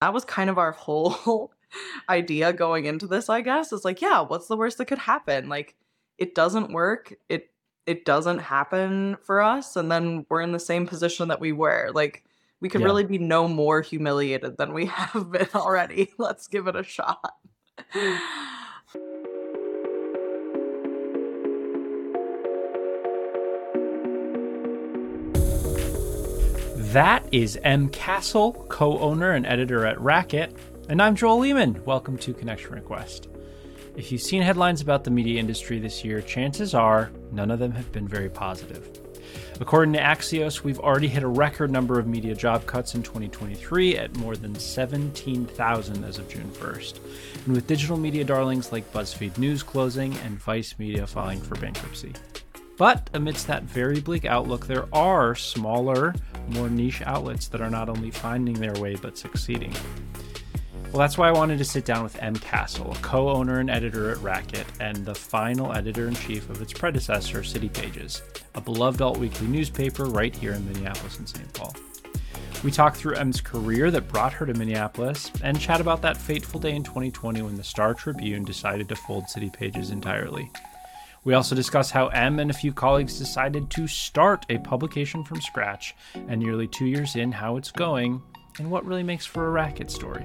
That was kind of our whole idea going into this, I guess. Is like, yeah, what's the worst that could happen? Like it doesn't work. It it doesn't happen for us and then we're in the same position that we were. Like we could Yeah. really be no more humiliated than we have been already. Let's give it a shot. Mm. That is Em Cassel, co owner and editor at Racket. And I'm Joel Lehman. Welcome to Connection Request. If you've seen headlines about the media industry this year, chances are none of them have been very positive. According to Axios, we've already hit a record number of media job cuts in 2023 at more than 17,000 as of June 1st. And with digital media darlings like BuzzFeed News closing and Vice Media filing for bankruptcy. But amidst that very bleak outlook, there are smaller, more niche outlets that are not only finding their way but succeeding. Well, that's why I wanted to sit down with Em Cassel, a co owner and editor at Racket, and the final editor in chief of its predecessor, City Pages, a beloved alt weekly newspaper right here in Minneapolis and St. Paul. We talk through Em's career that brought her to Minneapolis and chat about that fateful day in 2020 when the Star Tribune decided to fold City Pages entirely. We also discuss how Em and a few colleagues decided to start a publication from scratch, and nearly two years in, how it's going, and what really makes for a racket story.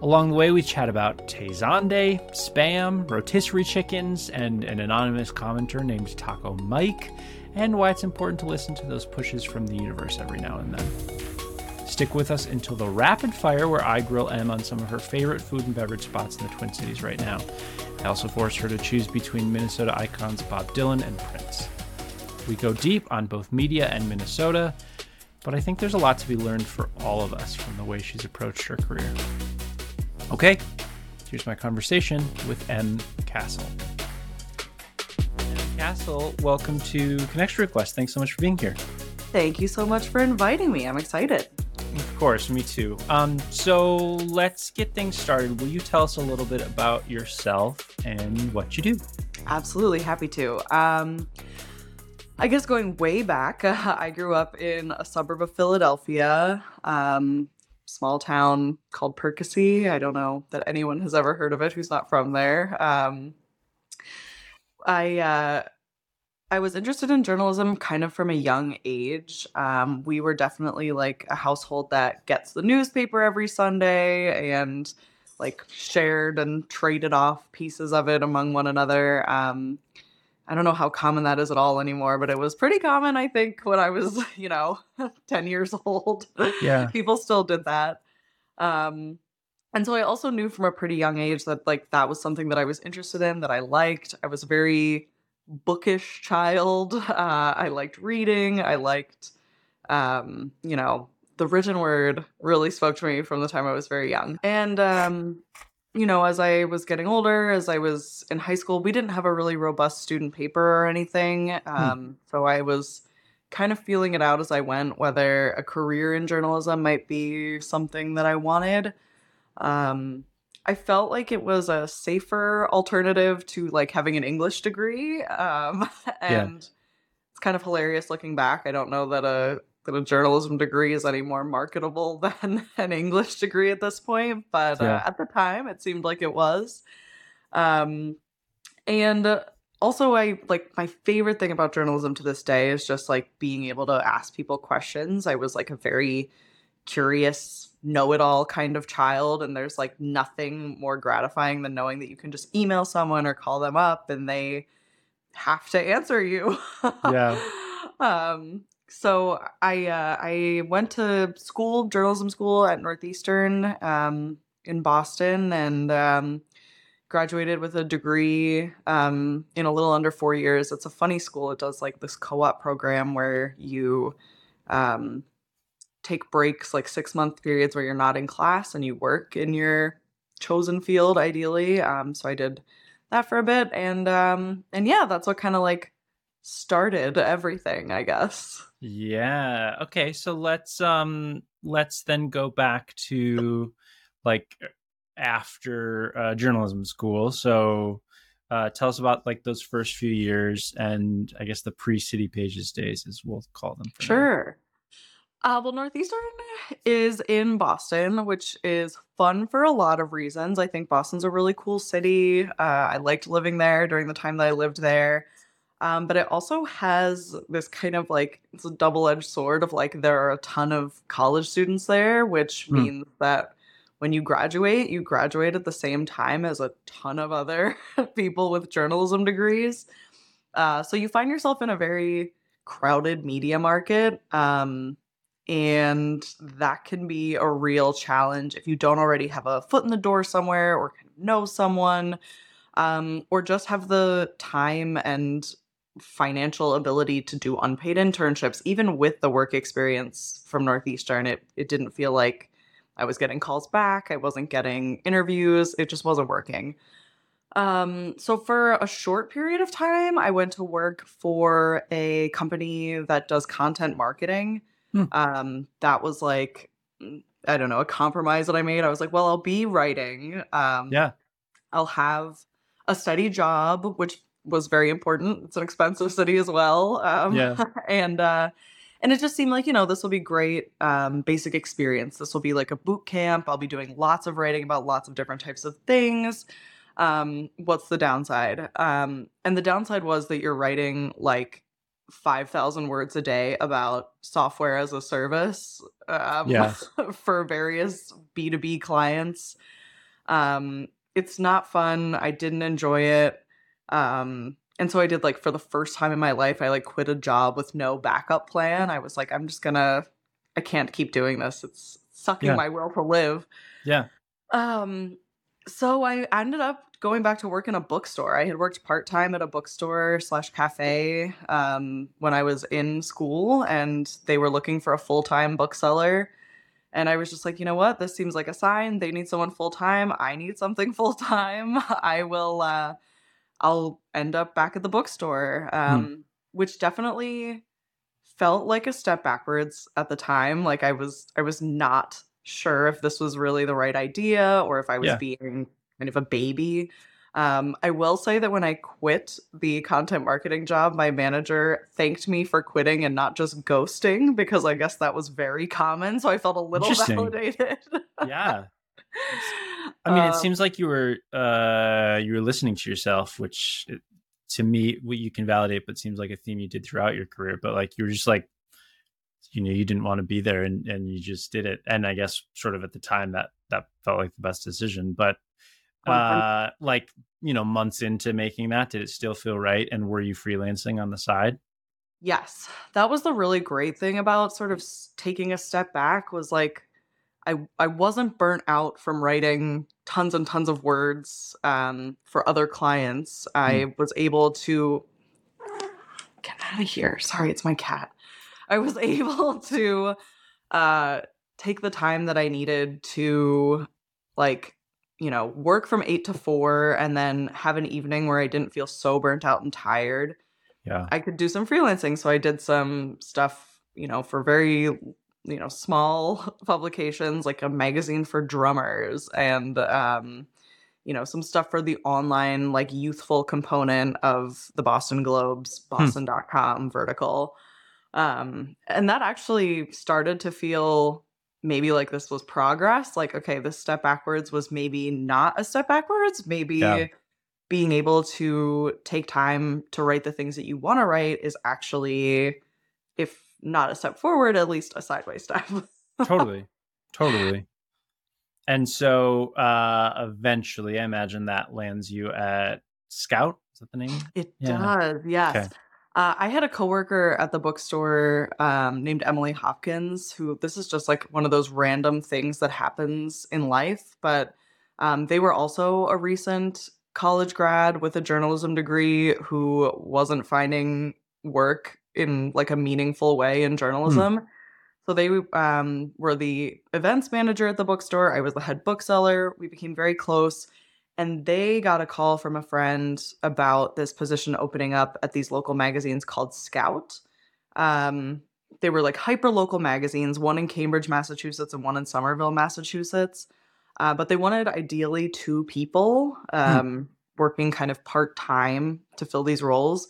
Along the way, we chat about Tay Zonday, spam, rotisserie chickens, and an anonymous commenter named Taco Mike, and why it's important to listen to those pushes from the universe every now and then. Stick with us until the rapid fire, where I grill Em on some of her favorite food and beverage spots in the Twin Cities right now. I also forced her to choose between Minnesota icons Bob Dylan and Prince. We go deep on both media and Minnesota, but I think there's a lot to be learned for all of us from the way she's approached her career. Okay, here's my conversation with Em Cassel. Cassel, welcome to Connection Request. Thanks so much for being here. Thank you so much for inviting me. I'm excited. Of course, me too. Um, so let's get things started. Will you tell us a little bit about yourself and what you do? Absolutely happy to. Um, I guess going way back, I grew up in a suburb of Philadelphia, um, small town called Percy. I don't know that anyone has ever heard of it who's not from there. Um, I uh, I was interested in journalism kind of from a young age. Um, we were definitely like a household that gets the newspaper every Sunday and like shared and traded off pieces of it among one another. Um, I don't know how common that is at all anymore, but it was pretty common, I think, when I was, you know, 10 years old. Yeah. People still did that. Um, and so I also knew from a pretty young age that like that was something that I was interested in, that I liked. I was very bookish child. Uh, I liked reading. I liked, um, you know, the written word really spoke to me from the time I was very young. And, um, you know, as I was getting older, as I was in high school, we didn't have a really robust student paper or anything. Um, So I was kind of feeling it out as I went whether a career in journalism might be something that I wanted. Um, I felt like it was a safer alternative to like having an English degree. Um, and it's kind of hilarious looking back. I don't know that a that a journalism degree is any more marketable than an English degree at this point, but Yeah. uh, at the time it seemed like it was. Um, and uh, also, I like my favorite thing about journalism to this day is just like being able to ask people questions. I was like a very curious, know it all kind of child, and there's like nothing more gratifying than knowing that you can just email someone or call them up and they have to answer you. Yeah. um so I uh, I went to school, journalism school at Northeastern um, in Boston, and um, graduated with a degree um, in a little under four years. It's a funny school. It does like this co-op program where you um, take breaks, like six month periods where you're not in class and you work in your chosen field, ideally. Um, so I did that for a bit, and um, and yeah, that's what kind of like started everything, I guess. Yeah. Okay. So let's um let's then go back to like after uh, journalism school. So uh, tell us about like those first few years and I guess the pre City Pages days, as we'll call them. for now. Uh, well, Northeastern is in Boston, which is fun for a lot of reasons. I think Boston's a really cool city. Uh, I liked living there during the time that I lived there. Um, but it also has this kind of like it's a double edged sword of like there are a ton of college students there, which Hmm. means that when you graduate, you graduate at the same time as a ton of other people with journalism degrees. Uh, so you find yourself in a very crowded media market. Um, and that can be a real challenge if you don't already have a foot in the door somewhere or know someone um, or just have the time and financial ability to do unpaid internships even with the work experience from northeastern it, it didn't feel like i was getting calls back i wasn't getting interviews it just wasn't working. Um, so for a short period of time i went to work for a company that does content marketing Hmm. um, that was like mm, i don't know a compromise that i made i was like well i'll be writing um, Yeah. I'll have a steady job, which was very important. It's an expensive city as well. Um, Yeah. and uh, and it just seemed like you know this will be great um, basic experience. This will be like a boot camp. I'll be doing lots of writing about lots of different types of things. Um, what's the downside? Um, and the downside was that you're writing like five thousand words a day about software as a service um, Yeah. for various B two B clients. Um, it's not fun. I didn't enjoy it. Um, and so I did like for the first time in my life, I like quit a job with no backup plan. I was like, I'm just gonna, I can't keep doing this. It's sucking Yeah. my will to live. Yeah. Um, so I ended up going back to work in a bookstore. I had worked part time at a bookstore slash cafe um, when I was in school, and they were looking for a full time bookseller. And I was just like, you know what? This seems like a sign. They need someone full time. I need something full time. I will. Uh, I'll end up back at the bookstore, um, which definitely felt like a step backwards at the time. Like I was, I was not sure if this was really the right idea or if I was Yeah. being kind of a baby. Um, I will say that when I quit the content marketing job, my manager thanked me for quitting and not just ghosting because I guess that was very common. So I felt a little validated. Yeah. I mean, it Um, seems like you were uh you were listening to yourself, which it, to me, what you can validate, but seems like a theme you did throughout your career. But like you were just like, you know, you didn't want to be there, and and you just did it. And I guess sort of at the time that that felt like the best decision. But uh, like you know, months into making that, did it still feel right? And were you freelancing on the side? Yes, that was the really great thing about sort of taking a step back was like I I wasn't burnt out from writing tons and tons of words um, for other clients. I was able to get out of here. Sorry, it's my cat. I was able to uh, take the time that I needed to like you know work from eight to four and then have an evening where I didn't feel so burnt out and tired. Yeah. I could do some freelancing. So I did some stuff, you know, for very, you know, small publications like a magazine for drummers and, um, you know, some stuff for the online, like youthful component of the Boston Globe's Boston.com vertical. Um, and that actually started to feel maybe like this was progress. Like, okay, this step backwards was maybe not a step backwards. Maybe Yeah. being able to take time to write the things that you want to write is actually, if not a step forward, at least a sideways step. totally totally and so uh eventually i imagine that lands you at scout is that the name It Yeah. does, yes. Okay. Uh, I had a coworker at the bookstore um, named Emily Hopkins, who this is just like one of those random things that happens in life. But um, they were also a recent college grad with a journalism degree who wasn't finding work in like a meaningful way in journalism. So they um, were the events manager at the bookstore. I was the head bookseller. We became very close and they got a call from a friend about this position opening up at these local magazines called Scout. Um, they were like hyper local magazines, one in Cambridge, Massachusetts, and one in Somerville, Massachusetts. Uh, but they wanted ideally two people um, working kind of part time to fill these roles.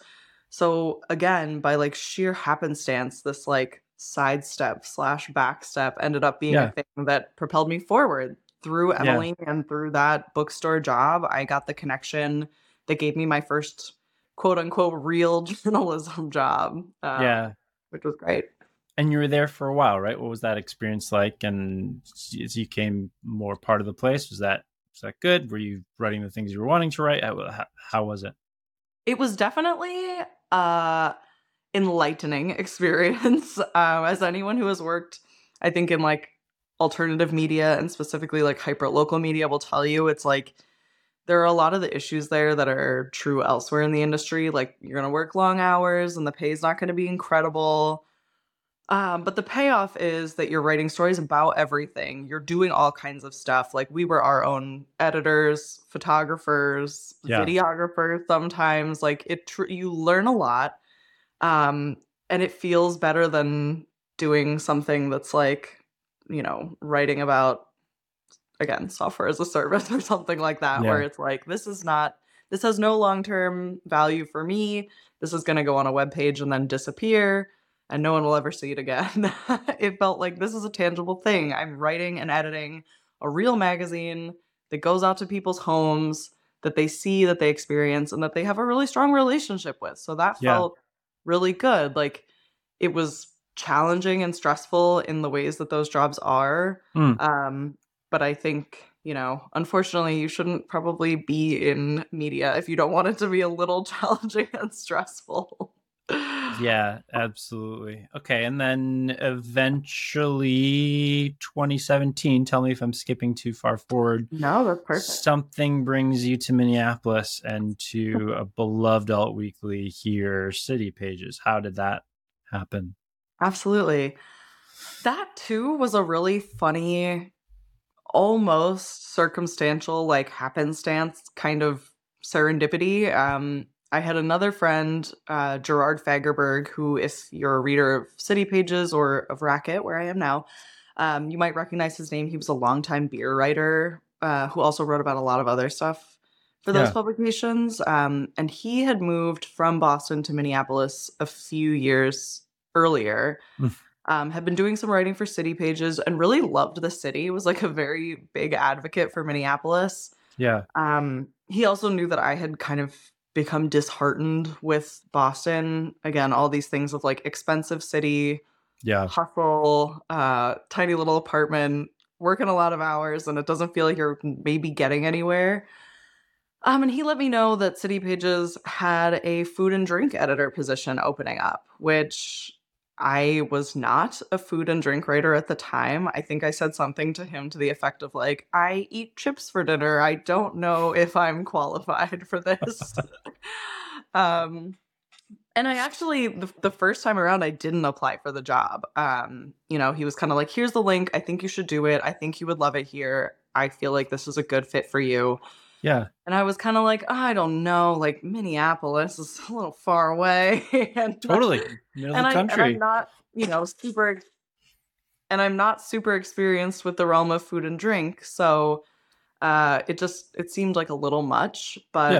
So again, by like sheer happenstance, this like sidestep slash backstep ended up being Yeah. a thing that propelled me forward through Yeah. Emily and through that bookstore job. I got the connection that gave me my first quote unquote real journalism job. uh, yeah. which was great. And you were there for a while, right? What was that experience like? And as you came more part of the place, was that was that good? Were you writing the things you were wanting to write? How, how, how was it? It was definitely uh enlightening experience. um, as anyone who has worked, I think in like alternative media and specifically like hyper local media will tell you, it's like there are a lot of the issues there that are true elsewhere in the industry. Like you're gonna work long hours and the pay is not gonna be incredible. Um, but the payoff is that you're writing stories about everything. You're doing all kinds of stuff. Like we were our own editors, photographers, Yeah. videographers. Sometimes, like it, tr- you learn a lot, um, and it feels better than doing something that's like, you know, writing about again software as a service or something like that, where it's like this is not, this has no long term value for me. This is going to go on a web page and then disappear and no one will ever see it again. it felt like this is a tangible thing. I'm writing and editing a real magazine that goes out to people's homes that they see, that they experience, and that they have a really strong relationship with. So that Yeah. felt really good. Like it was challenging and stressful in the ways that those jobs are. Mm. Um, but I think, you know, unfortunately, you shouldn't probably be in media if you don't want it to be a little challenging and stressful. Yeah, absolutely. Okay, and then eventually 2017, tell me if I'm skipping too far forward. No, that's perfect. Something brings you to Minneapolis and to a beloved alt weekly here, City Pages. How did that happen? Absolutely. That too was a really funny, almost circumstantial, like happenstance kind of serendipity. Um, I had another friend, uh, Jerard Fagerberg, who, if you're a reader of City Pages or of Racket, where I am now, um, you might recognize his name. He was a longtime beer writer uh, who also wrote about a lot of other stuff for those Yeah. publications. Um, and he had moved from Boston to Minneapolis a few years earlier. Mm. Um, had been doing some writing for City Pages and really loved the city. Was like a very big advocate for Minneapolis. Yeah, Um, he also knew that I had kind of become disheartened with Boston. Again, all these things of like expensive city, yeah, hustle, uh, tiny little apartment, working a lot of hours, and it doesn't feel like you're maybe getting anywhere. Um, and he let me know that City Pages had a food and drink editor position opening up, which I was not a food and drink writer at the time. I think I said something to him to the effect of like, I eat chips for dinner. I don't know if I'm qualified for this. um and I actually the, the first time around I didn't apply for the job. Um, you know, he was kind of like, "Here's the link. I think you should do it. I think you would love it here. I feel like this is a good fit for you." Yeah, And I was kind of like, I don't know, like Minneapolis is a little far away. and totally. Middle and, of I, the and. I'm not, you know, super and I'm not super experienced with the realm of food and drink. So uh it just it seemed like a little much. But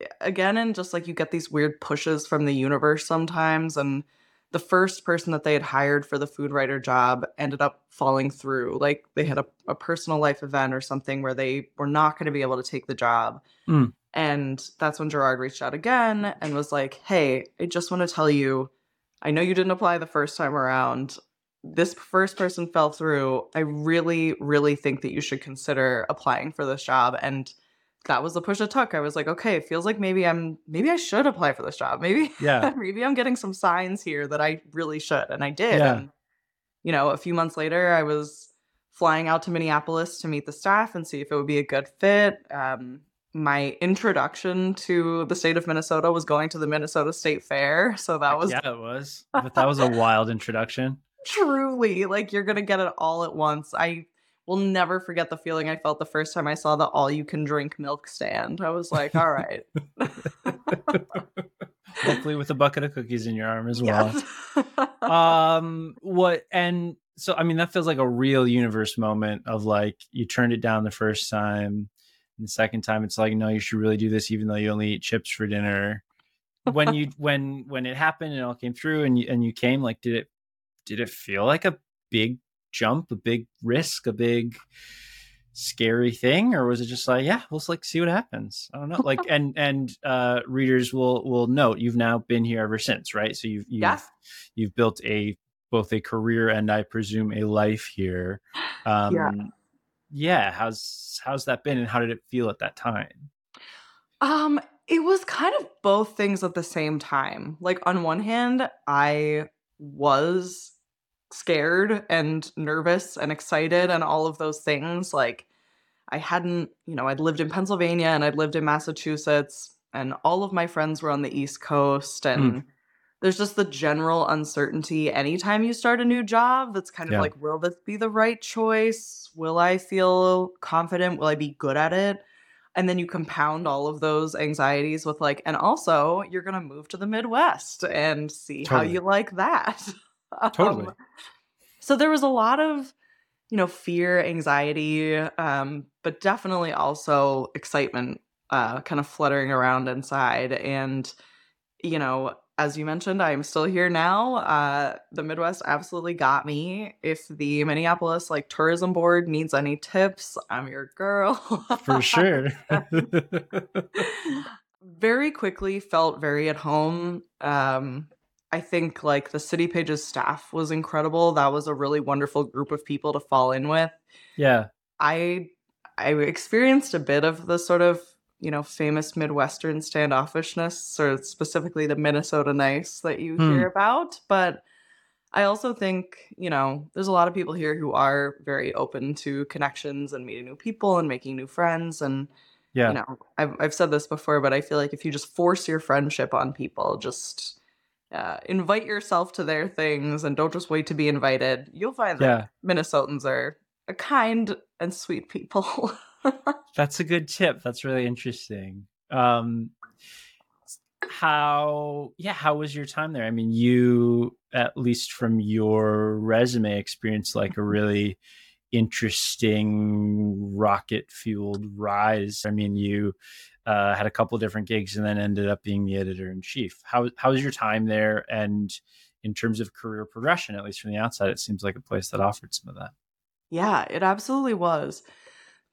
yeah, again and just like you get these weird pushes from the universe sometimes and the first person that they had hired for the food writer job ended up falling through. Like they had a, a personal life event or something where they were not going to be able to take the job. Mm. and that's when jerard reached out again and was like hey i just want to tell you i know you didn't apply the first time around. This first person fell through. I really really think that you should consider applying for this job and that was the push it took. I was like, okay, it feels like maybe I'm maybe I should apply for this job. Maybe yeah, maybe I'm getting some signs here that I really should. And I did. Yeah. And you know, a few months later I was flying out to Minneapolis to meet the staff and see if it would be a good fit. Um my introduction to the state of Minnesota was going to the Minnesota State Fair. So that was yeah, it was. But that was a wild introduction. truly like you're gonna get it all at once. I will never forget the feeling I felt the first time I saw the all you can drink milk stand. I was like, all right. Hopefully, with a bucket of cookies in your arm as well. Um what and so i mean that feels like a real universe moment of like you turned it down the first time and the second time it's like no you should really do this even though you only eat chips for dinner when you when when it happened and it all came through and you and you came like did it did it feel like a big jump, a big risk, a big scary thing or was it just like yeah let's like see what happens i don't know like and and uh readers will will note you've now been here ever since right so you've you've, Yeah. you've built a both a career and i presume a life here um Yeah. yeah how's how's that been and how did it feel at that time Um, it was kind of both things at the same time. Like on one hand, I was scared and nervous and excited and all of those things. Like I hadn't, you know, I'd lived in Pennsylvania and I'd lived in Massachusetts and all of my friends were on the East Coast hmm. and there's just the general uncertainty anytime you start a new job that's kind of Yeah. like will this be the right choice? Will I feel confident? Will I be good at it? and then you compound all of those anxieties with like and also you're going to move to the midwest and see how you like that Totally. Um, so there was a lot of you know fear anxiety um but definitely also excitement uh kind of fluttering around inside and you know as you mentioned i'm still here now uh the midwest absolutely got me if the minneapolis like tourism board needs any tips i'm your girl for sure very quickly felt very at home. Um, I think like the City Pages staff was incredible. That was a really wonderful group of people to fall in with. yeah I I experienced a bit of the sort of you know famous Midwestern standoffishness, or specifically the Minnesota nice that you Hmm. hear about, but. I also think, you know, there's a lot of people here who are very open to connections and meeting new people and making new friends and yeah you know I've, I've said this before but i feel like if you just force your friendship on people just uh, invite yourself to their things and don't just wait to be invited you'll find that yeah minnesotans are a kind and sweet people That's a good tip. That's really interesting. Um how yeah, how was your time there? I mean, you at least from your resume experienced like a really interesting rocket fueled rise. I mean, you uh, had a couple different gigs and then ended up being the editor in chief. How how was your time there? And in terms of career progression, at least from the outside, it seems like a place that offered some of that. yeah it absolutely was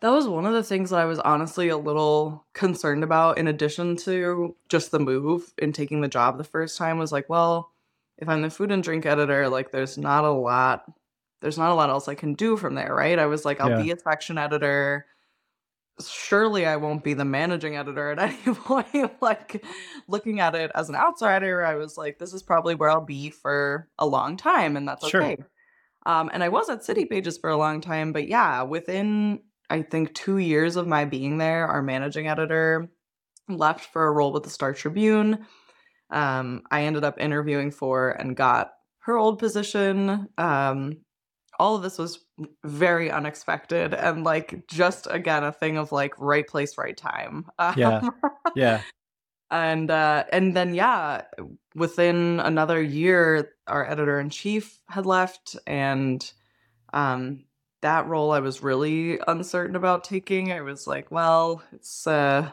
that was one of the things that i was honestly a little concerned about in addition to just the move and taking the job the first time was like well if i'm the food and drink editor like there's not a lot there's not a lot else i can do from there right i was like i'll Yeah. be a section editor surely i won't be the managing editor at any point like looking at it as an outsider i was like this is probably where i'll be for a long time and that's Sure. okay. Um, and i was at city pages for a long time but yeah within i think two years of my being there our managing editor left for a role with the star tribune. Um, i ended up interviewing for and got her old position. Um, all of this was very unexpected and like just again a thing of like right place right time Yeah. Um, Yeah. and uh and then yeah within another year our editor in chief had left and um that role i was really uncertain about taking i was like well it's uh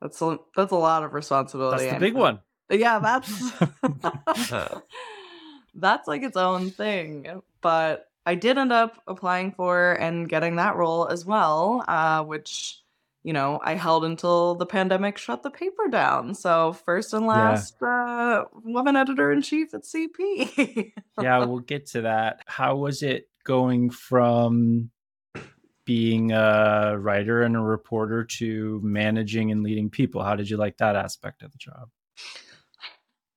that's a that's a lot of responsibility That's the big one. yeah that's that's like its own thing but i did end up applying for and getting that role as well uh, which you know i held until the pandemic shut the paper down so first and Yeah. last uh, woman editor-in-chief at cp yeah, we'll get to that. How was it going from being a writer and a reporter to managing and leading people? How did you like that aspect of the job?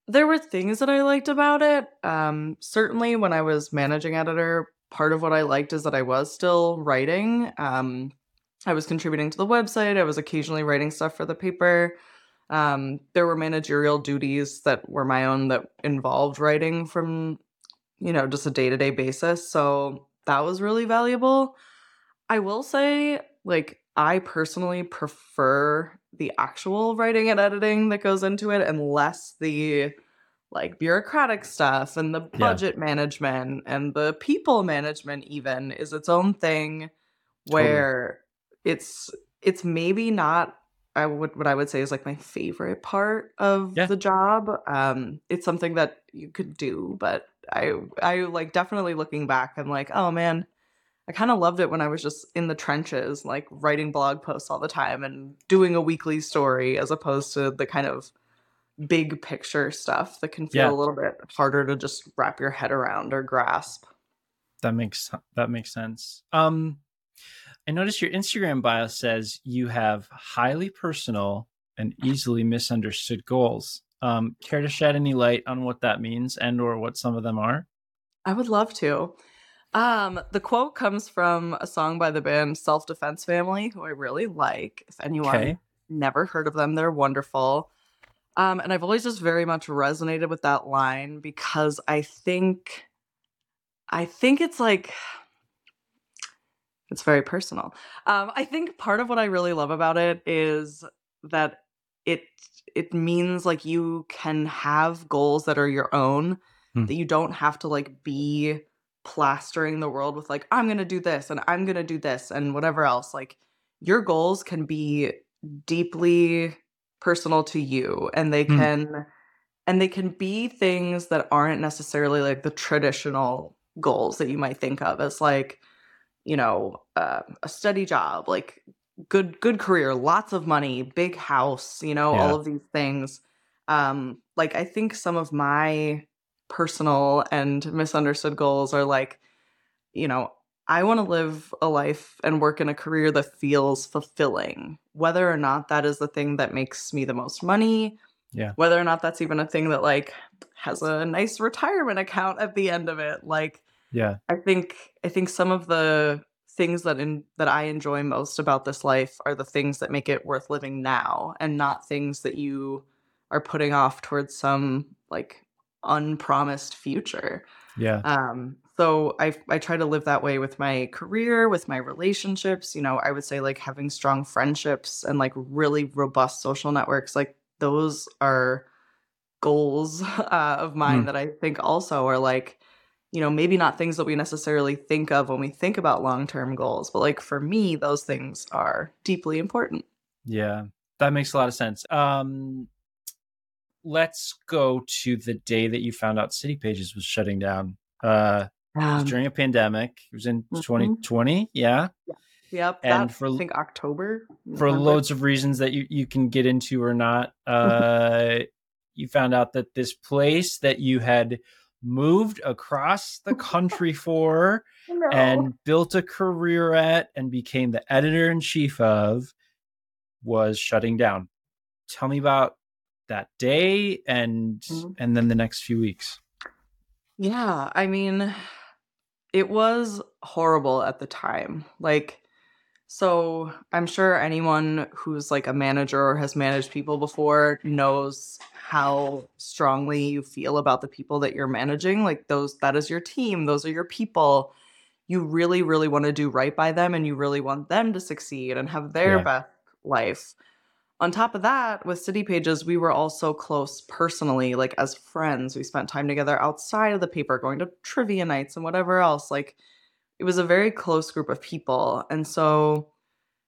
There were things that I liked about it. Um, certainly, when I was managing editor, part of what I liked is that I was still writing. Um, I was contributing to the website. I was occasionally writing stuff for the paper. Um, there were managerial duties that were my own that involved writing from, you know, just a day to day basis. So that was really valuable. I will say, like, I personally prefer the actual writing and editing that goes into it and less the like bureaucratic stuff and the Yeah. budget management and the people management even is its own thing Totally. where it's it's maybe not I would what I would say is like my favorite part of Yeah. the job. Um it's something that you could do, but I I like definitely looking back, I'm like, oh man, I kind of loved it when I was just in the trenches, like writing blog posts all the time and doing a weekly story as opposed to the kind of big picture stuff that can feel Yeah. a little bit harder to just wrap your head around or grasp. That makes that makes sense. Um, I noticed your Instagram bio says you have highly personal and easily misunderstood goals. Um, care to shed any light on what that means and or what some of them are? I would love to. Um, the quote comes from a song by the band Self Defense Family, who I really like. If anyone Okay. never heard of them, they're wonderful. Um, and I've always just very much resonated with that line because I think I think it's like it's very personal. Um, I think part of what I really love about it is that it it means like you can have goals that are your own Hmm. that you don't have to like be plastering the world with like I'm going to do this and I'm going to do this and whatever else like your goals can be deeply personal to you and they Hmm. can and they can be things that aren't necessarily like the traditional goals that you might think of as like you know uh, a steady job like good good career lots of money big house you know Yeah. all of these things um like i think some of my personal and misunderstood goals are like you know i want to live a life and work in a career that feels fulfilling whether or not that is the thing that makes me the most money Yeah. whether or not that's even a thing that like has a nice retirement account at the end of it like Yeah. I think I think some of the things that in that I enjoy most about this life are the things that make it worth living now and not things that you are putting off towards some like unpromised future. Yeah. Um so I I try to live that way with my career, with my relationships, you know, I would say like having strong friendships and like really robust social networks like those are goals uh, of mine Hmm. that I think also are like you know, maybe not things that we necessarily think of when we think about long term goals, but like for me, those things are deeply important. Yeah, that makes a lot of sense. Um, let's go to the day that you found out City Pages was shutting down. Uh, it was Um, during a pandemic. It was in Mhm. 2020. Yeah, yep. and for- I think October. for November. loads of reasons that you you can get into or not. Uh, you found out that this place that you had moved across the country for No. and built a career at and became the editor in chief of was shutting down. Tell me about that day and Mhm. and then the next few weeks. Yeah, I mean, it was horrible at the time. Like, so I'm sure anyone who's like a manager or has managed people before knows how strongly you feel about the people that you're managing. Like, those, that is your team, those are your people. You really, really want to do right by them and you really want them to succeed and have their Yeah. best life. On top of that, with City Pages, we were all so close personally, like as friends. We spent time together outside of the paper, going to trivia nights and whatever else. Like it was a very close group of people. And so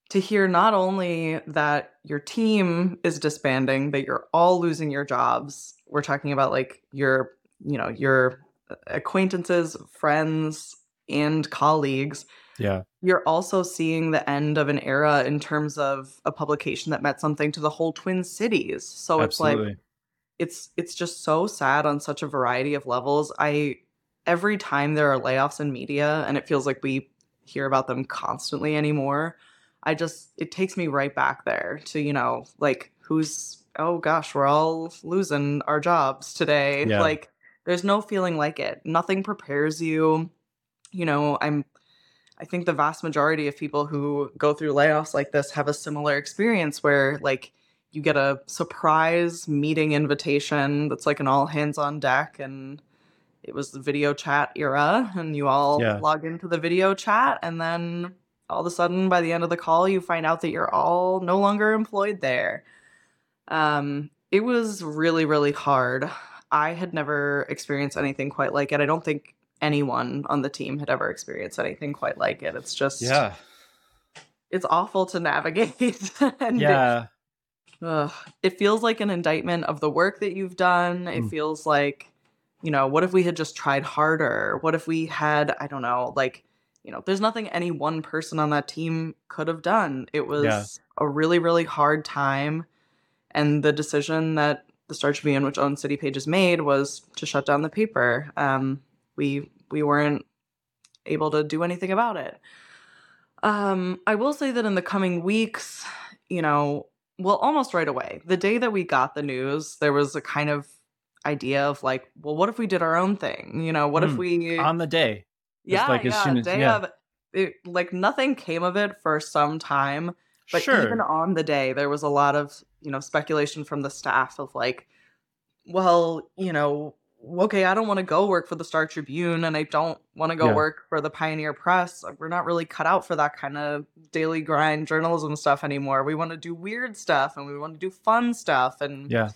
to hear not only that your team is disbanding, that you're all losing your jobs, we're talking about like your, you know, your uh, acquaintances, friends, and colleagues Yeah. you're also seeing the end of an era in terms of a publication that meant something to the whole twin cities. So it's like it's it's just so sad on such a variety of levels. I every time there are layoffs in media and it feels like we hear about them constantly anymore i just it takes me right back there to you know like who's oh gosh we're all losing our jobs today. Yeah. like there's no feeling like it. Nothing prepares you. You know i'm I think the vast majority of people who go through layoffs like this have a similar experience where like you get a surprise meeting invitation that's like an all hands on deck and it was the video chat era and you all Yeah. log into the video chat and then all of a sudden by the end of the call you find out that you're all no longer employed there. Um it was really really hard. I had never experienced anything quite like it. I don't think anyone on the team had ever experienced anything quite like it. It's just Yeah. it's awful to navigate. and it- Yeah. ugh, it feels like an indictment of the work that you've done. It Mm. feels like you know, what if we had just tried harder? What if we had, I don't know, like, you know, there's nothing any one person on that team could have done. It was Yeah. a really, really hard time. And the decision that the Star Tribune, which owns City Pages, made was to shut down the paper. Um, we we weren't able to do anything about it. Um, I will say that in the coming weeks, you know, well, almost right away, the day that we got the news, there was a kind of idea of like, well, what if we did our own thing? You know, what if Hmm. we on the day. yeah, like, as yeah, soon as- day yeah. of it, like nothing came of it for some time. But sure. even on the day, there was a lot of, you know, speculation from the staff of like, well, you know, okay, I don't want to go work for the Star Tribune and I don't want to go Yeah. work for the Pioneer Press. We're not really cut out for that kind of daily grind journalism stuff anymore. We want to do weird stuff and we want to do fun stuff and yeah.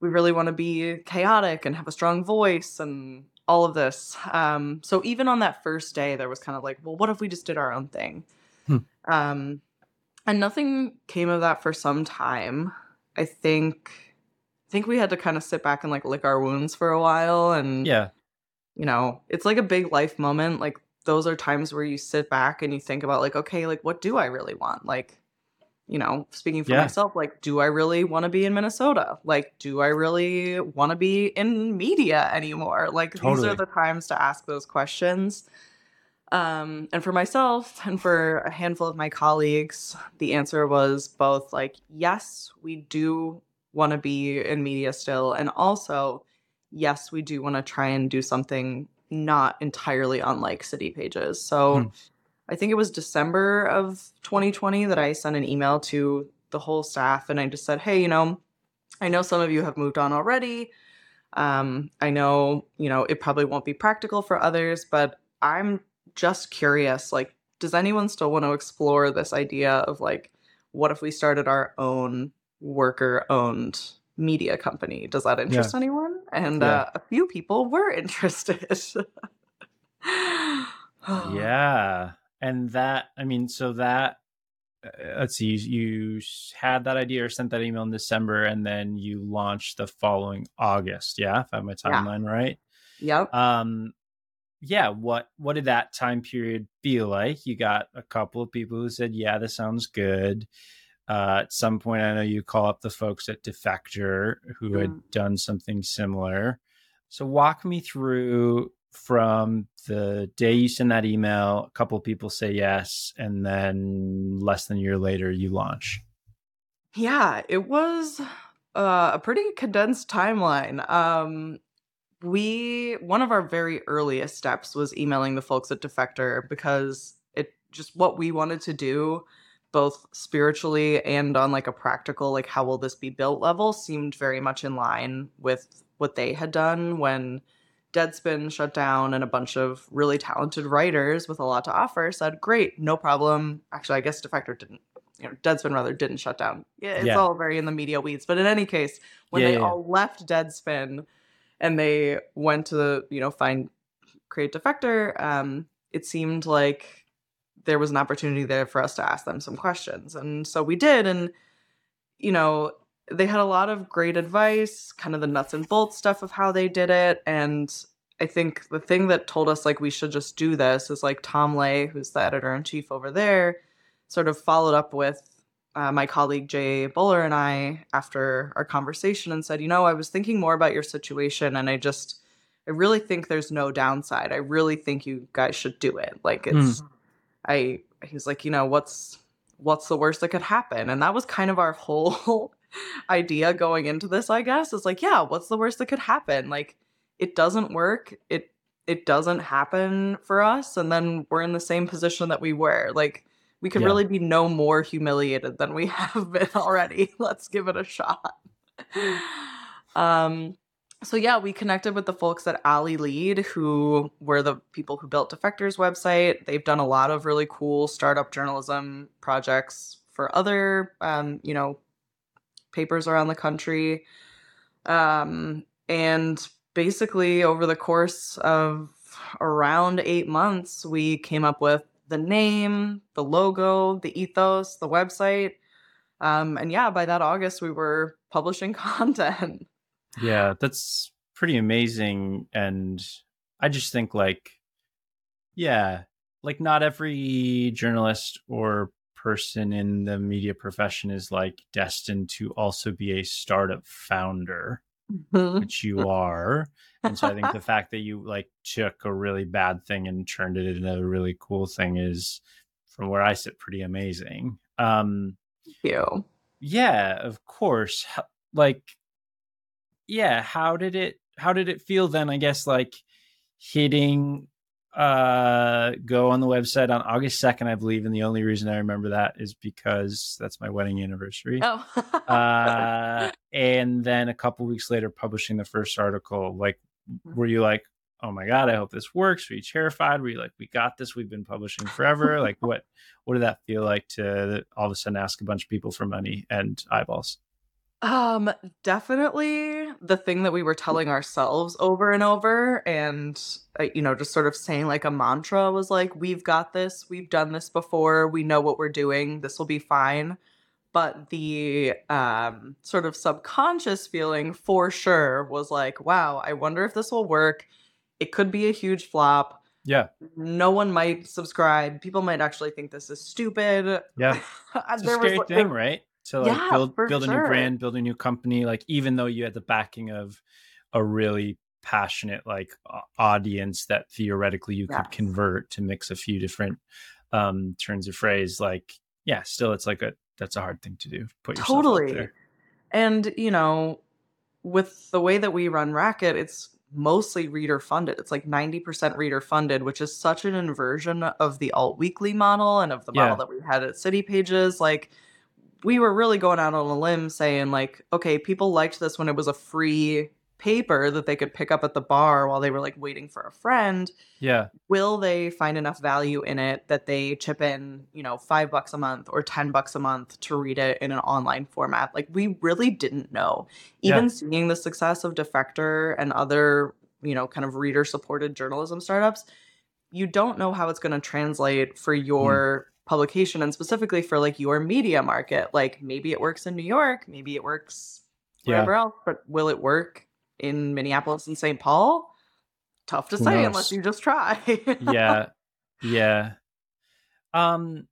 we really want to be chaotic and have a strong voice and all of this. Um, so even on that first day, there was kind of like, well, what if we just did our own thing? Hmm. Um, and nothing came of that for some time. I think, think we had to kind of sit back and like lick our wounds for a while, and Yeah. you know, it's like a big life moment. Like those are times where you sit back and you think about like, okay, like what do I really want? Like, you know, speaking for Yeah. myself, like, do I really want to be in Minnesota? Like, do I really want to be in media anymore? Like, these are the times to ask those questions. Um, and for myself and for a handful of my colleagues, the answer was both like, yes, we do want to be in media still, and also, yes, we do want to try and do something not entirely unlike City Pages. So Hmm. I think it was December of 2020 that I sent an email to the whole staff and I just said, hey, you know, I know some of you have moved on already. Um, I know, you know, it probably won't be practical for others, but I'm just curious like, does anyone still want to explore this idea of like, what if we started our own worker owned media company? Does that interest anyone? And Yeah. uh, a few people were interested. yeah. And that, I mean, so that, uh, let's see, you, you had that idea or sent that email in December and then you launched the following August. Yeah. If I have my Yeah. timeline right. Yep. Um, yeah. What, what did that time period feel like? You got a couple of people who said, yeah, this sounds good. Uh, at some point, I know you call up the folks at Defector who had Mm. done something similar. So walk me through from the day you send that email, a couple of people say yes, and then less than a year later you launch. Yeah, it was uh, a pretty condensed timeline. Um, we one of our very earliest steps was emailing the folks at Defector because it just what we wanted to do, both spiritually and on like a practical, like how will this be built level, seemed very much in line with what they had done when Deadspin shut down and a bunch of really talented writers with a lot to offer said, Great, no problem. Actually, I guess Defector didn't you know, Deadspin rather didn't shut down. Yeah, it's Yeah. all very in the media weeds. But in any case, when Yeah, they yeah, yeah. all left Deadspin and they went to, you know, find Create Defector, um, it seemed like there was an opportunity there for us to ask them some questions. And so we did. And, you know, they had a lot of great advice, kind of the nuts and bolts stuff of how they did it. And I think the thing that told us like we should just do this is like Tom Ley, who's the editor in chief over there, sort of followed up with uh, my colleague Jay Boller and I after our conversation and said, you know, I was thinking more about your situation and I just, I really think there's no downside. I really think you guys should do it. Like it's, I, he's like, you know, what's, what's the worst that could happen? And that was kind of our whole idea going into this, I guess, is like, yeah, what's the worst that could happen? Like, it doesn't work. It, it doesn't happen for us. And then we're in the same position that we were. Like, we could Yeah. really be no more humiliated than we have been already. Let's give it a shot. um, so yeah, we connected with the folks at Alley Lede, who were the people who built Defector's website. They've done a lot of really cool startup journalism projects for other, um, you know, papers around the country. Um, and basically, over the course of around eight months, we came up with the name, the logo, the ethos, the website. Um, and yeah, by that August, we were publishing content. Yeah, that's pretty amazing and I just think like yeah, like not every journalist or person in the media profession is like destined to also be a startup founder, which you are. And so I think the fact that you like took a really bad thing and turned it into a really cool thing is from where I sit pretty amazing. Um Thank you. yeah, of course. Like yeah, how did it how did it feel then, I guess like hitting uh go on the website on August 2nd, I believe, and the only reason I remember that is because that's my wedding anniversary. Oh. uh and then a couple weeks later publishing the first article like were you like oh my god i hope this works? Were you terrified? Were you like we got this we've been publishing forever? Like what what did that feel like to all of a sudden ask a bunch of people for money and eyeballs? Um, definitely the thing that we were telling ourselves over and over, and uh, you know, just sort of saying like a mantra was like, "We've got this. We've done this before. We know what we're doing. This will be fine." But the um, sort of subconscious feeling, for sure, was like, "Wow, I wonder if this will work. It could be a huge flop. yeah No one might subscribe. People might actually think this is stupid." yeah it's a was, scary like- thing right to like Yeah, build build a new brand build a new company like even though you had the backing of a really passionate like audience that theoretically you could convert to mix a few different um turns of phrase like yeah still it's like a that's a hard thing to do put yourself Totally. there And, you know, with the way that we run Racket, it's mostly reader funded. It's like 90% reader funded, which is such an inversion of the alt weekly model and of the model Yeah. that we had at City Pages. Like, we were really going out on a limb saying, like, okay, people liked this when it was a free paper that they could pick up at the bar while they were like waiting for a friend. Yeah. Will they find enough value in it that they chip in you know five bucks a month or ten bucks a month to read it in an online format? Like we really didn't know. Even Yeah. seeing the success of defector and other you know kind of reader supported journalism startups you don't know how it's going to translate for hmm. your publication and specifically for like your media market like maybe it works in new york maybe it works Yeah. wherever else but will it work in minneapolis and st paul? Tough to say unless you just try. Yeah. Yeah. Um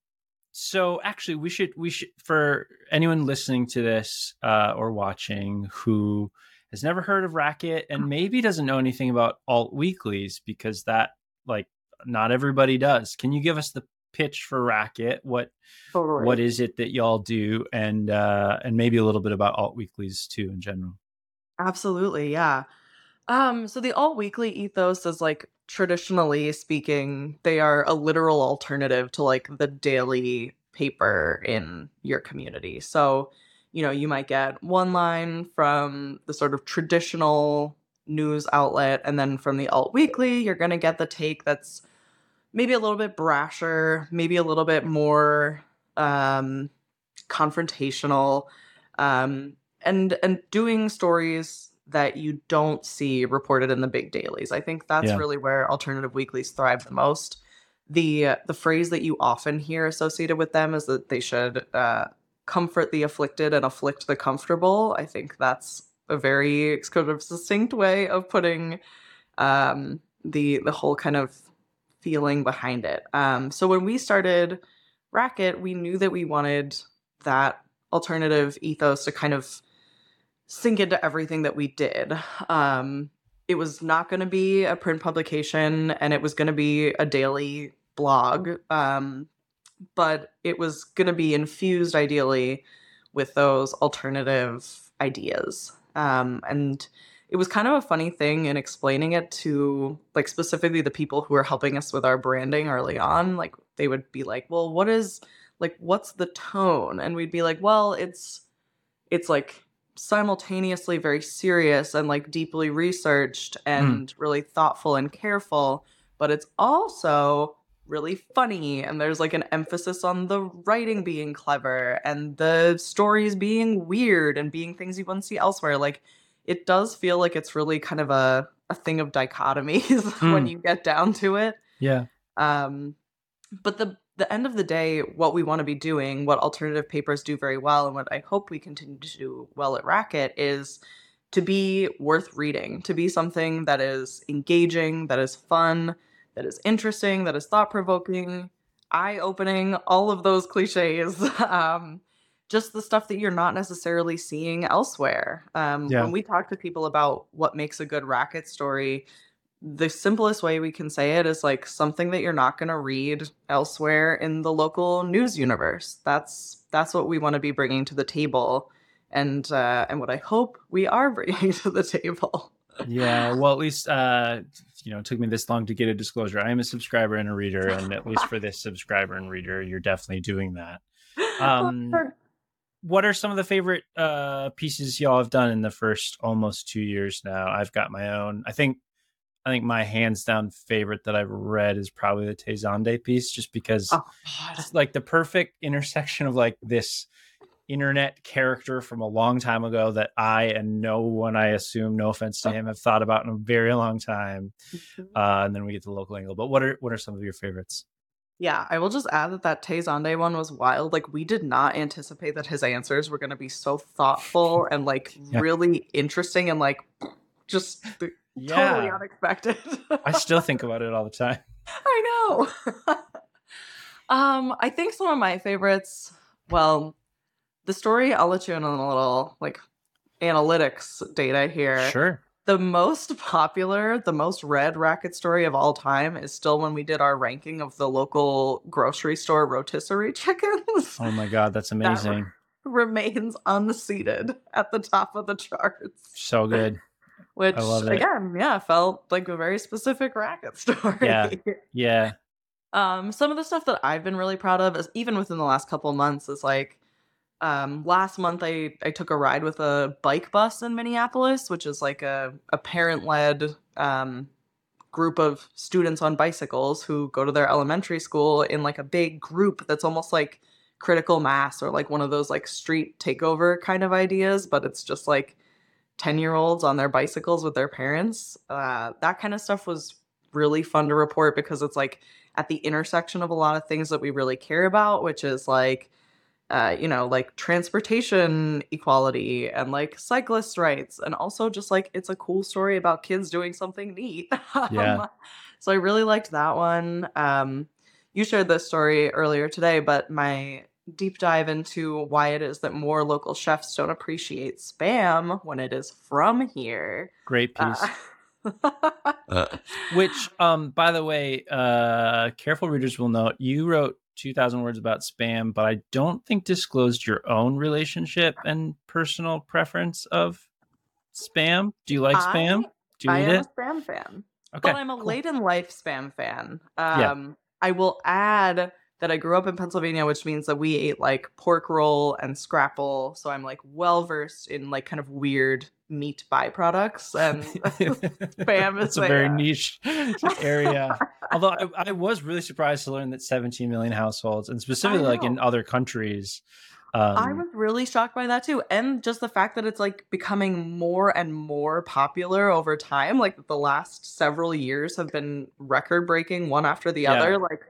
so actually we should we should for anyone listening to this uh or watching who has never heard of racket and maybe doesn't know anything about alt weeklies because that like not everybody does. Can you give us the pitch for racket what Totally. what is it that y'all do and uh and maybe a little bit about alt weeklies too in general Absolutely, yeah. Um, so the alt weekly ethos is like traditionally speaking, they are a literal alternative to like the daily paper in your community. So, you know, you might get one line from the sort of traditional news outlet, and then from the alt weekly, you're gonna get the take that's maybe a little bit brasher, maybe a little bit more um confrontational. Um and and doing stories that you don't see reported in the big dailies. I think that's Yeah. really where alternative weeklies thrive the most. The uh, the phrase that you often hear associated with them is that they should uh, comfort the afflicted and afflict the comfortable. I think that's a very sort of succinct way of putting um, the the whole kind of feeling behind it. Um, so when we started Racket, we knew that we wanted that alternative ethos to kind of sink into everything that we did. Um, it was not going to be a print publication and it was going to be a daily blog, um, but it was going to be infused ideally with those alternative ideas. Um, and it was kind of a funny thing in explaining it to like specifically the people who were helping us with our branding early on. Like they would be like, well, what is like what's the tone? And we'd be like, well, it's it's like simultaneously very serious and like deeply researched hmm. and really thoughtful and careful, but it's also really funny and there's like an emphasis on the writing being clever and the stories being weird and being things you wouldn't see elsewhere. Like it does feel like it's really kind of a, a thing of dichotomies when Mm. you get down to it. yeah Um, but the the end of the day, what we want to be doing, what alternative papers do very well, and what I hope we continue to do well at Racket is to be worth reading, to be something that is engaging, that is fun, that is interesting, that is thought provoking, eye opening, all of those cliches. um, just the stuff that you're not necessarily seeing elsewhere. Um, Yeah. When we talk to people about what makes a good racket story, the simplest way we can say it is like something that you're not going to read elsewhere in the local news universe. That's that's what we want to be bringing to the table, and uh, and what I hope we are bringing to the table. yeah well at least uh you know it took me this long to get a disclosure i am a subscriber and a reader and at least for this subscriber and reader you're definitely doing that Um, what are some of the favorite uh pieces y'all have done in the first almost two years now i've got my own i think i think my hands down favorite that i've read is probably the Tay Zonday piece just because Oh, it's like the perfect intersection of like this internet character from a long time ago that I and no one I assume, no offense to him, have thought about in a very long time. Uh, and then we get to the local angle. But what are what are some of your favorites? Yeah, I will just add that that Tay Zonday one was wild. Like we did not anticipate that his answers were going to be so thoughtful and like Yeah. really interesting and like just th- totally unexpected. I still think about it all the time. I know. um, I think some of my favorites. Well, the story I'll let you in on a little like analytics data here. Sure. The most popular, the most read racket story of all time is still when we did our ranking of the local grocery store rotisserie chickens. Oh my god, that's amazing. Remains unseated at the top of the charts. So good. Which again, yeah, felt like a very specific racket story. Yeah. Yeah. Um, some of the stuff that I've been really proud of is even within the last couple of months is like um last month I I took a ride with a bike bus in Minneapolis, which is like a, a parent led um group of students on bicycles who go to their elementary school in like a big group that's almost like critical mass or like one of those like street takeover kind of ideas, but it's just like 10 year olds on their bicycles with their parents. Uh, that kind of stuff was really fun to report because it's like at the intersection of a lot of things that we really care about, which is like, uh, you know, like transportation equality and like cyclist rights, and also just like it's a cool story about kids doing something neat. Yeah. Um, so I really liked that one. Um, you shared this story earlier today, but my deep dive into why it is that more local chefs don't appreciate spam when it is from here. Great piece. Uh, Uh, Which, um, by the way, uh, careful readers will note you wrote 2,000 words about spam, but I don't think disclosed your own relationship and personal preference of spam. Do you like I- spam? Do you I read am it? a spam fan. Okay. but I'm a cool. late in life spam fan. Yeah. Um, I will add that I grew up in Pennsylvania, which means that we ate like pork roll and scrapple. So I'm like well versed in like kind of weird meat byproducts, and spam is It's a very niche area. Although I, I was really surprised to learn that 17 million households, and specifically like in other countries, um, I was really shocked by that too. And just the fact that it's like becoming more and more popular over time. Like the last several years have been record breaking one after the Yeah. other. Like